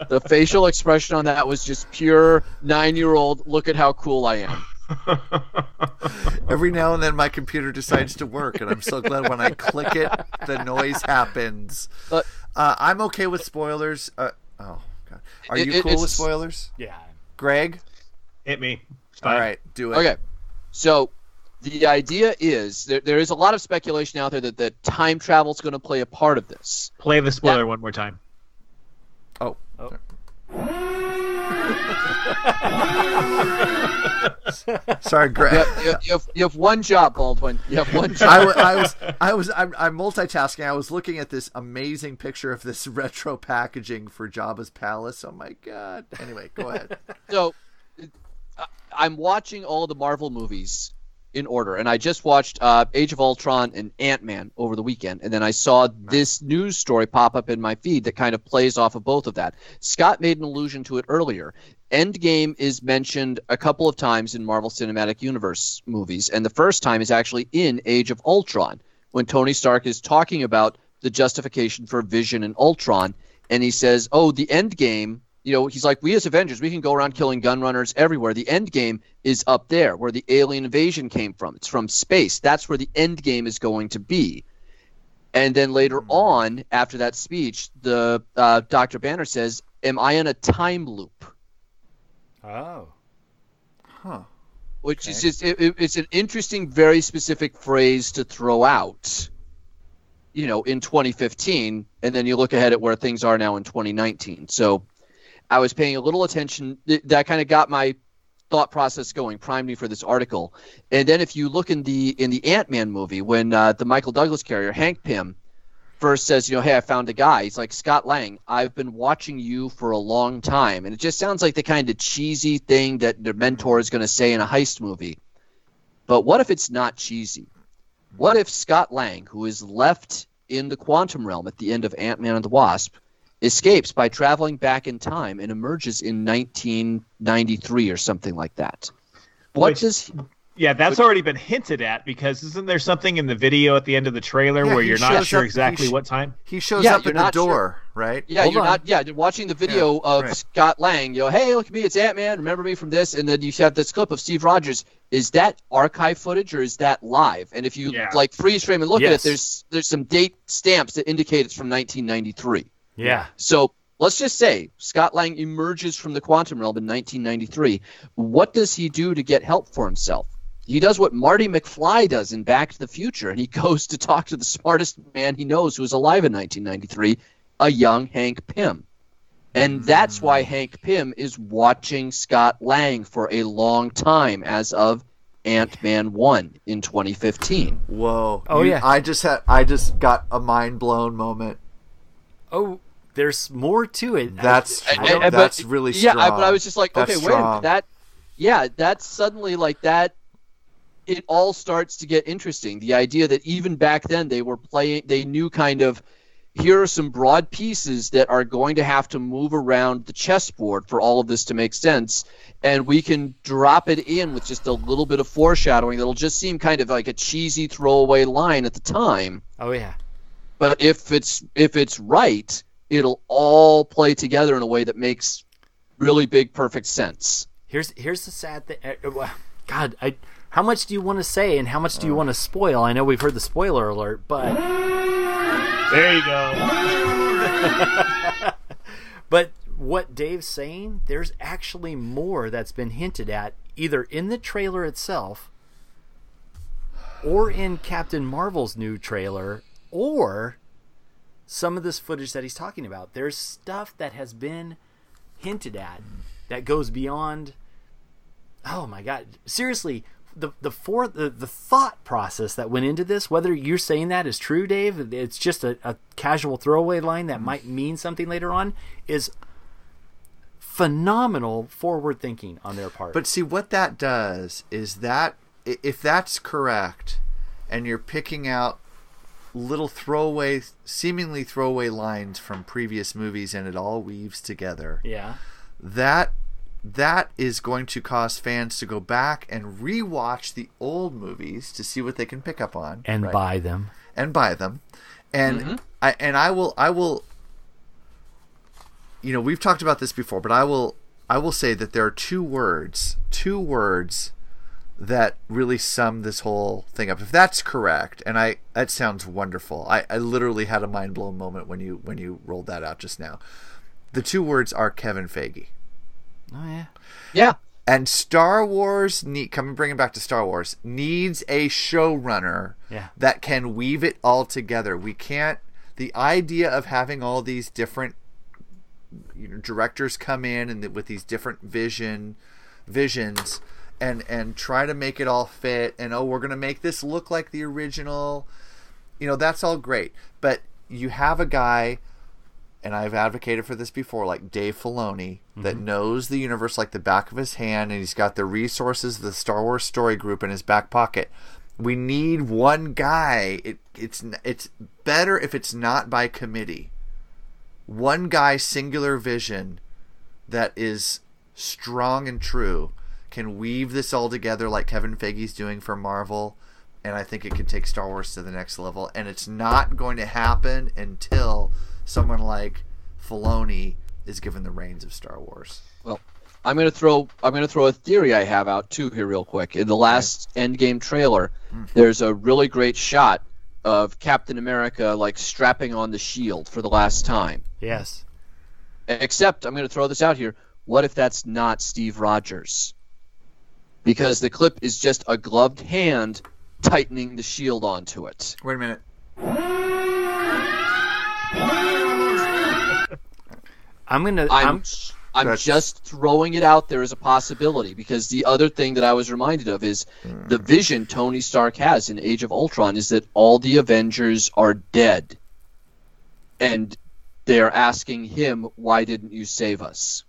The facial expression on that was just pure nine-year-old. Look at how cool I am. Every now and then, my computer decides to work, and I'm so glad when I click it, the noise happens. But- uh, I'm okay with spoilers. Uh, oh God, are It- you cool with spoilers? Yeah. Greg. Hit me. It's All do it. Okay, so the idea is there, there is a lot of speculation out there that, that time travel is going to play a part of this. Play the spoiler one more time. Oh. oh. Sorry, Greg. You have, you you have, you have one job, Baldwin. You have one job. I, wa- I was, I was, I'm, I'm multitasking. I was looking at this amazing picture of this retro packaging for Jabba's palace. Oh my god! Anyway, go ahead. So, I- I'm watching all the Marvel movies in order, and I just watched uh, Age of Ultron and Ant Man over the weekend, and then I saw this news story pop up in my feed that kind of plays off of both of that. Scott made an allusion to it earlier. Endgame is mentioned a couple of times in Marvel Cinematic Universe movies, and the first time is actually in Age of Ultron when Tony Stark is talking about the justification for Vision and Ultron, and he says, "Oh, the end game." You know, he's like, "We as Avengers, we can go around killing gun runners everywhere. The end game is up there, where the alien invasion came from. It's from space. That's where the end game is going to be." And then later on, after that speech, the uh, Dr. Banner says, "Am I in a time loop?" Oh. Huh. Which is just it- it's an interesting, very specific phrase to throw out. You know, in 2015, and then you look ahead at where things are now in 2019. So I was paying a little attention. Th- That kind of got my thought process going, primed me for this article. And then if you look in the in the Ant Man movie, when uh, the Michael Douglas character Hank Pym first says, you know, hey, I found a guy. He's like Scott Lang. I've been watching you for a long time, and it just sounds like the kind of cheesy thing that the mentor is going to say in a heist movie. But what if it's not cheesy? What if Scott Lang, who is left in the quantum realm at the end of Ant Man and the Wasp, escapes by traveling back in time and emerges in 1993 or something like that? What Which- does Yeah, that's Which- already been hinted at because isn't there something in the video at the end of the trailer Yeah, where you're not sure up- exactly sh- what time? He shows Yeah, up you're at the not sure. door, right? Yeah, Hold you're on. not. Yeah, you're watching the video of right. Scott Lang. You know, hey, look at me, it's Ant Man. Remember me from this? And then you have this clip of Steve Rogers. Is that archive footage or is that live? And if you Yeah. like freeze frame and look at it, there's there's some date stamps that indicate it's from 1993. Yeah. So let's just say Scott Lang emerges from the quantum realm in 1993. What does he do to get help for himself? He does what Marty McFly does in Back to the Future, and he goes to talk to the smartest man he knows who was alive in 1993, a young Hank Pym. And that's why mm. Hank Pym is watching Scott Lang for a long time as of Ant Man 1 in 2015. Whoa. Oh, You- yeah. I just had I just got a mind blown moment. Oh, there's more to it. That's I, And- don't- that's but- really yeah, I, but I was just like, That's okay, wait a strong. minute, that, yeah, that's suddenly like that. It all starts to get interesting. The idea that even back then they were playing, they knew kind of, here are some broad pieces that are going to have to move around the chessboard for all of this to make sense, and we can drop it in with just a little bit of foreshadowing that'll just seem kind of like a cheesy throwaway line at the time. oh yeah. But if it's if it's right, it'll all play together in a way that makes really big, perfect sense. Here's here's the sad thing. uh, uh, God, I how much do you want to say and how much do you want to spoil? I know we've heard the spoiler alert, but There you go. but what Dave's saying, there's actually more that's been hinted at either in the trailer itself or in Captain Marvel's new trailer or some of this footage that he's talking about. There's stuff that has been hinted at mm-hmm. that goes beyond oh my god. Seriously the the for the, the thought process that went into this whether you're saying that is true dave it's just a, a casual throwaway line that mm-hmm. might mean something later on is phenomenal forward thinking on their part. But see what that does is that if that's correct, and you're picking out little throwaway, seemingly throwaway lines from previous movies, and it all weaves together. yeah That that is going to cause fans to go back and rewatch the old movies to see what they can pick up on and right? buy them and buy them, and Mm-hmm. I and I will I will. You know we've talked about this before, but I will I will say that there are two words, two words that really sum this whole thing up. If that's correct, and I that sounds wonderful. I, I literally had a mind blown moment when you when you rolled that out just now. The two words are Kevin Feige. oh yeah Yeah. And Star Wars need coming bringing back to Star Wars needs a showrunner Yeah. that can weave it all together. We can't the idea of having all these different you know, directors come in and th- with these different vision visions and and try to make it all fit and oh we're going to make this look like the original you know that's all great but you have a guy and I've advocated for this before, like Dave Filoni, that mm-hmm. knows the universe like the back of his hand, and he's got the resources of the Star Wars story group in his back pocket. We need one guy. It, it's it's better if it's not by committee. One guy, singular vision, that is strong and true, can weave this all together like Kevin Feige's doing for Marvel, and I think it can take Star Wars to the next level. And it's not going to happen until someone like Filoni is given the reins of Star Wars. Well, I'm gonna throw I'm gonna throw a theory I have out too here real quick. In the last Endgame trailer, hmm. there's a really great shot of Captain America like strapping on the shield for the last time. yes Except I'm gonna throw this out here. What if that's not Steve Rogers? Because the clip is just a gloved hand tightening the shield onto it. Wait a minute. i'm gonna I'm i'm I'm just throwing it out there as a possibility because the other thing that I was reminded of is the Hmm. vision Tony Stark has in Age of Ultron is that all the Avengers are dead. And they are asking him, why didn't you save us?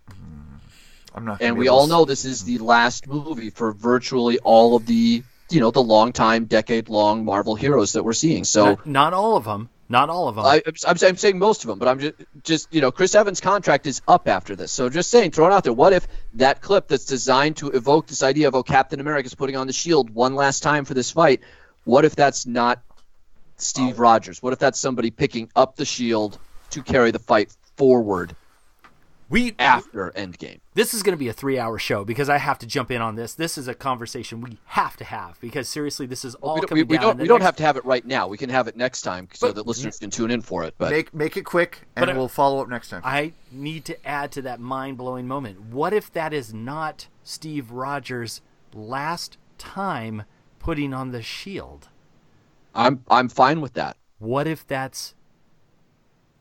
I'm not. And we all to- know this is hmm. the last movie for virtually all of the, you know, the long time, decade long Marvel heroes that we're seeing. So not, not all of them. Not all of them. I, I'm, I'm saying most of them, but I'm just, just, you know, Chris Evans' contract is up after this. So just saying, throw it out there. What if that clip that's designed to evoke this idea of, oh, Captain America's putting on the shield one last time for this fight, what if that's not Steve oh. Rogers? What if that's somebody picking up the shield to carry the fight forward we after Endgame? This is going to be a three-hour show because I have to jump in on this. This is a conversation we have to have because seriously, this is all we coming we, we down. don't, in the we don't next- have to have it right now. We can have it next time so But- that listeners can tune in for it. But make make it quick, and But, uh, we'll follow up next time. I need to add to that mind-blowing moment. What if that is not Steve Rogers' last time putting on the shield? I'm I'm fine with that. What if that's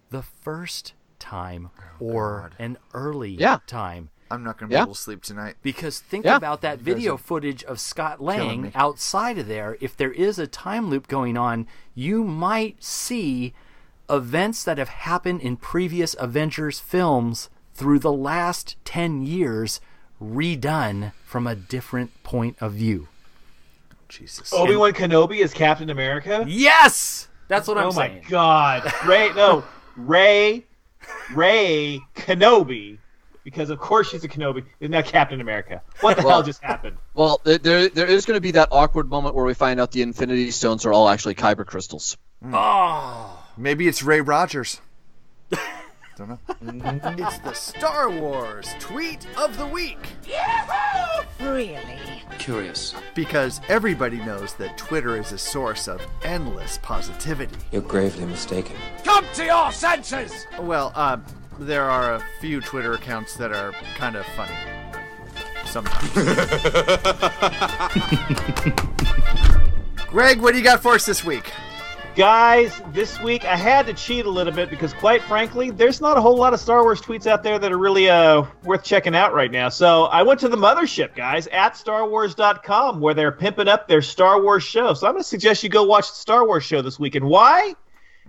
the first time oh, or an early Yeah. time? I'm not going to be Yeah. able to sleep tonight. Because think Yeah. about that video footage of Scott Lang outside of there. If there is a time loop going on, you might see events that have happened in previous Avengers films through the last 10 years redone from a different point of view. Jesus. Oh, Obi Wan Kenobi is Captain America. Yes, that's what oh I'm oh saying. Oh my God, Rey! No, Rey, Rey Kenobi, because of course she's a Kenobi. Is now Captain America. What the Well- hell just happened? Well, there there, there is going to be that awkward moment where we find out the Infinity Stones are all actually Kyber crystals. Oh, Maybe it's Rey Rogers. Don't know. It's the Star Wars tweet of the week. Really? Curious. Because everybody knows that Twitter is a source of endless positivity. You're gravely mistaken. Come to your senses! Well, uh, there are a few Twitter accounts that are kind of funny. Sometimes. Greg, what do you got for us this week? Guys, this week I had to cheat a little bit because, quite frankly, there's not a whole lot of Star Wars tweets out there that are really uh, worth checking out right now. So I went to the mothership, guys, at StarWars.com, where they're pimping up their Star Wars show. So I'm going to suggest you go watch the Star Wars show this week. And why?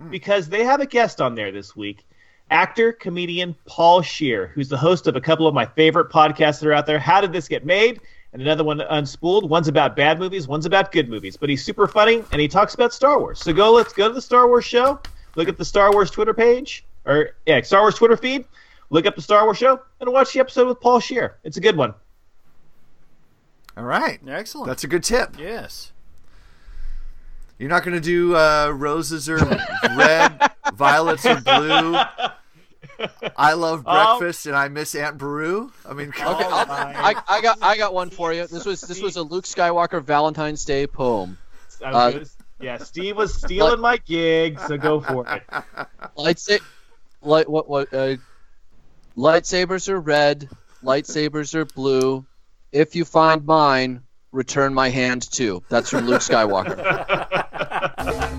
Because they have a guest on there this week. Actor, comedian Paul Scheer, who's the host of a couple of my favorite podcasts that are out there. How Did This Get Made? And another one, Unspooled. One's about bad movies, one's about good movies. But he's super funny, and he talks about Star Wars. So go, let's go to the Star Wars show. Look at the Star Wars Twitter page, or yeah, Star Wars Twitter feed. Look up the Star Wars show and watch the episode with Paul Scheer. It's a good one. All right. excellent. That's a good tip. yes. You're not going to do uh, roses or red, violets or blue. I love Um, breakfast and I miss Aunt Beru. I mean, Okay, on. I'll- I, I got I got one for you. This was this was a Luke Skywalker Valentine's Day poem. I was Uh, gonna- yeah, Steve was stealing my gig, so go for it. Lightsa- light what what uh, lightsabers are red, lightsabers are blue. If you find mine, return my hand too. That's from Luke Skywalker.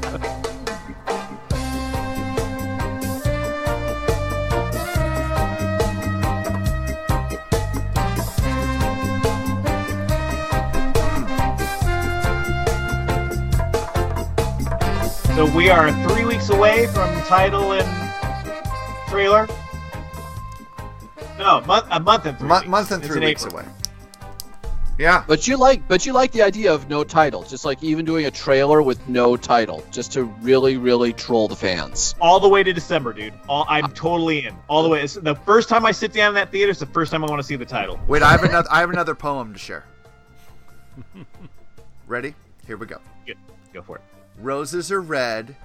So we are three weeks away from title and trailer. No, month, a month and three Mo- weeks. month and It's three in weeks April. away. Yeah. But you like but you like the idea of no title, just like even doing a trailer with no title, just to really really troll the fans. All the way to December, dude. All, I'm totally in. All the way. It's the first time I sit down in that theater is the first time I want to see the title. Wait, I have another. I have another poem to share. Ready? Here we go. Good. Go for it. Roses are red.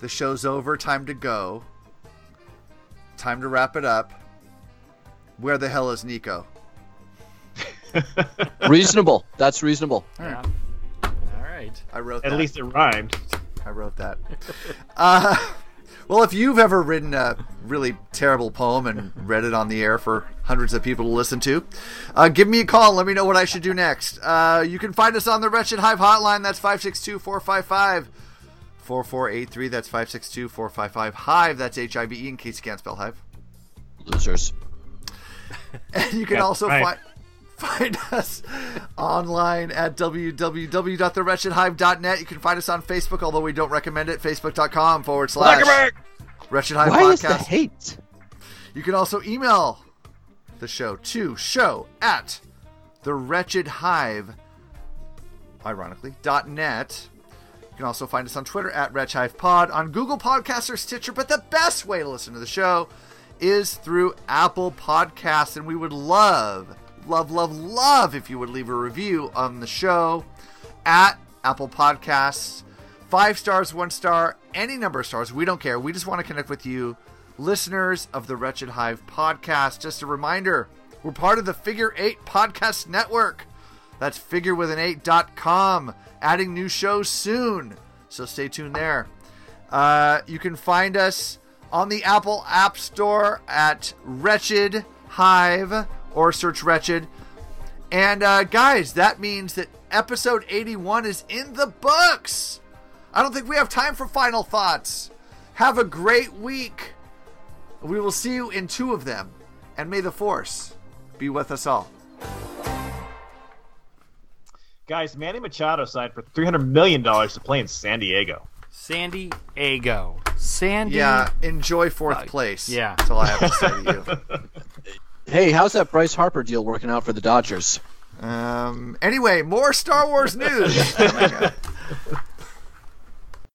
The show's over. Time to go. Time to wrap it up. Where the hell is Nico? reasonable. That's reasonable. Yeah. All right. I wrote At that. least it rhymed. I wrote that. uh, well, if you've ever written a really terrible poem and read it on the air for hundreds of people to listen to, uh, give me a call. Let me know what I should do next. Uh, you can find us on the Wretched Hive hotline. That's 562 455 4483. That's 562 455 Hive. That's H I V E in case you can't spell Hive. Losers. And you can That's also right. find find us online at www.thewretchedhive.net. You can find us on Facebook, although we don't recommend it. Facebook.com forward slash Wretched Hive Why is the Podcast. hate? You can also email the show to show at the wretched hive ironically dot net you can also find us on twitter at wretchhivepod on google podcasts or stitcher but the best way to listen to the show is through apple podcasts and we would love love love love if you would leave a review on the show at apple podcasts five stars one star any number of stars we don't care we just want to connect with you listeners of the Wretched Hive podcast. Just a reminder, we're part of the Figure 8 Podcast Network. That's figure with an 8.com. Adding new shows soon. So stay tuned there. Uh, you can find us on the Apple App Store at Wretched Hive or search Wretched. And uh, guys, that means that episode 81 is in the books. I don't think we have time for final thoughts. Have a great week. We will see you in two of them. And may the Force be with us all. Guys, Manny Machado signed for $300 million to play in San Diego. San Diego. Sandy. Yeah, enjoy fourth Fuck. place. Yeah. That's all I have to say to Hey, how's that Bryce Harper deal working out for the Dodgers? Um, anyway, more Star Wars news. Oh my God.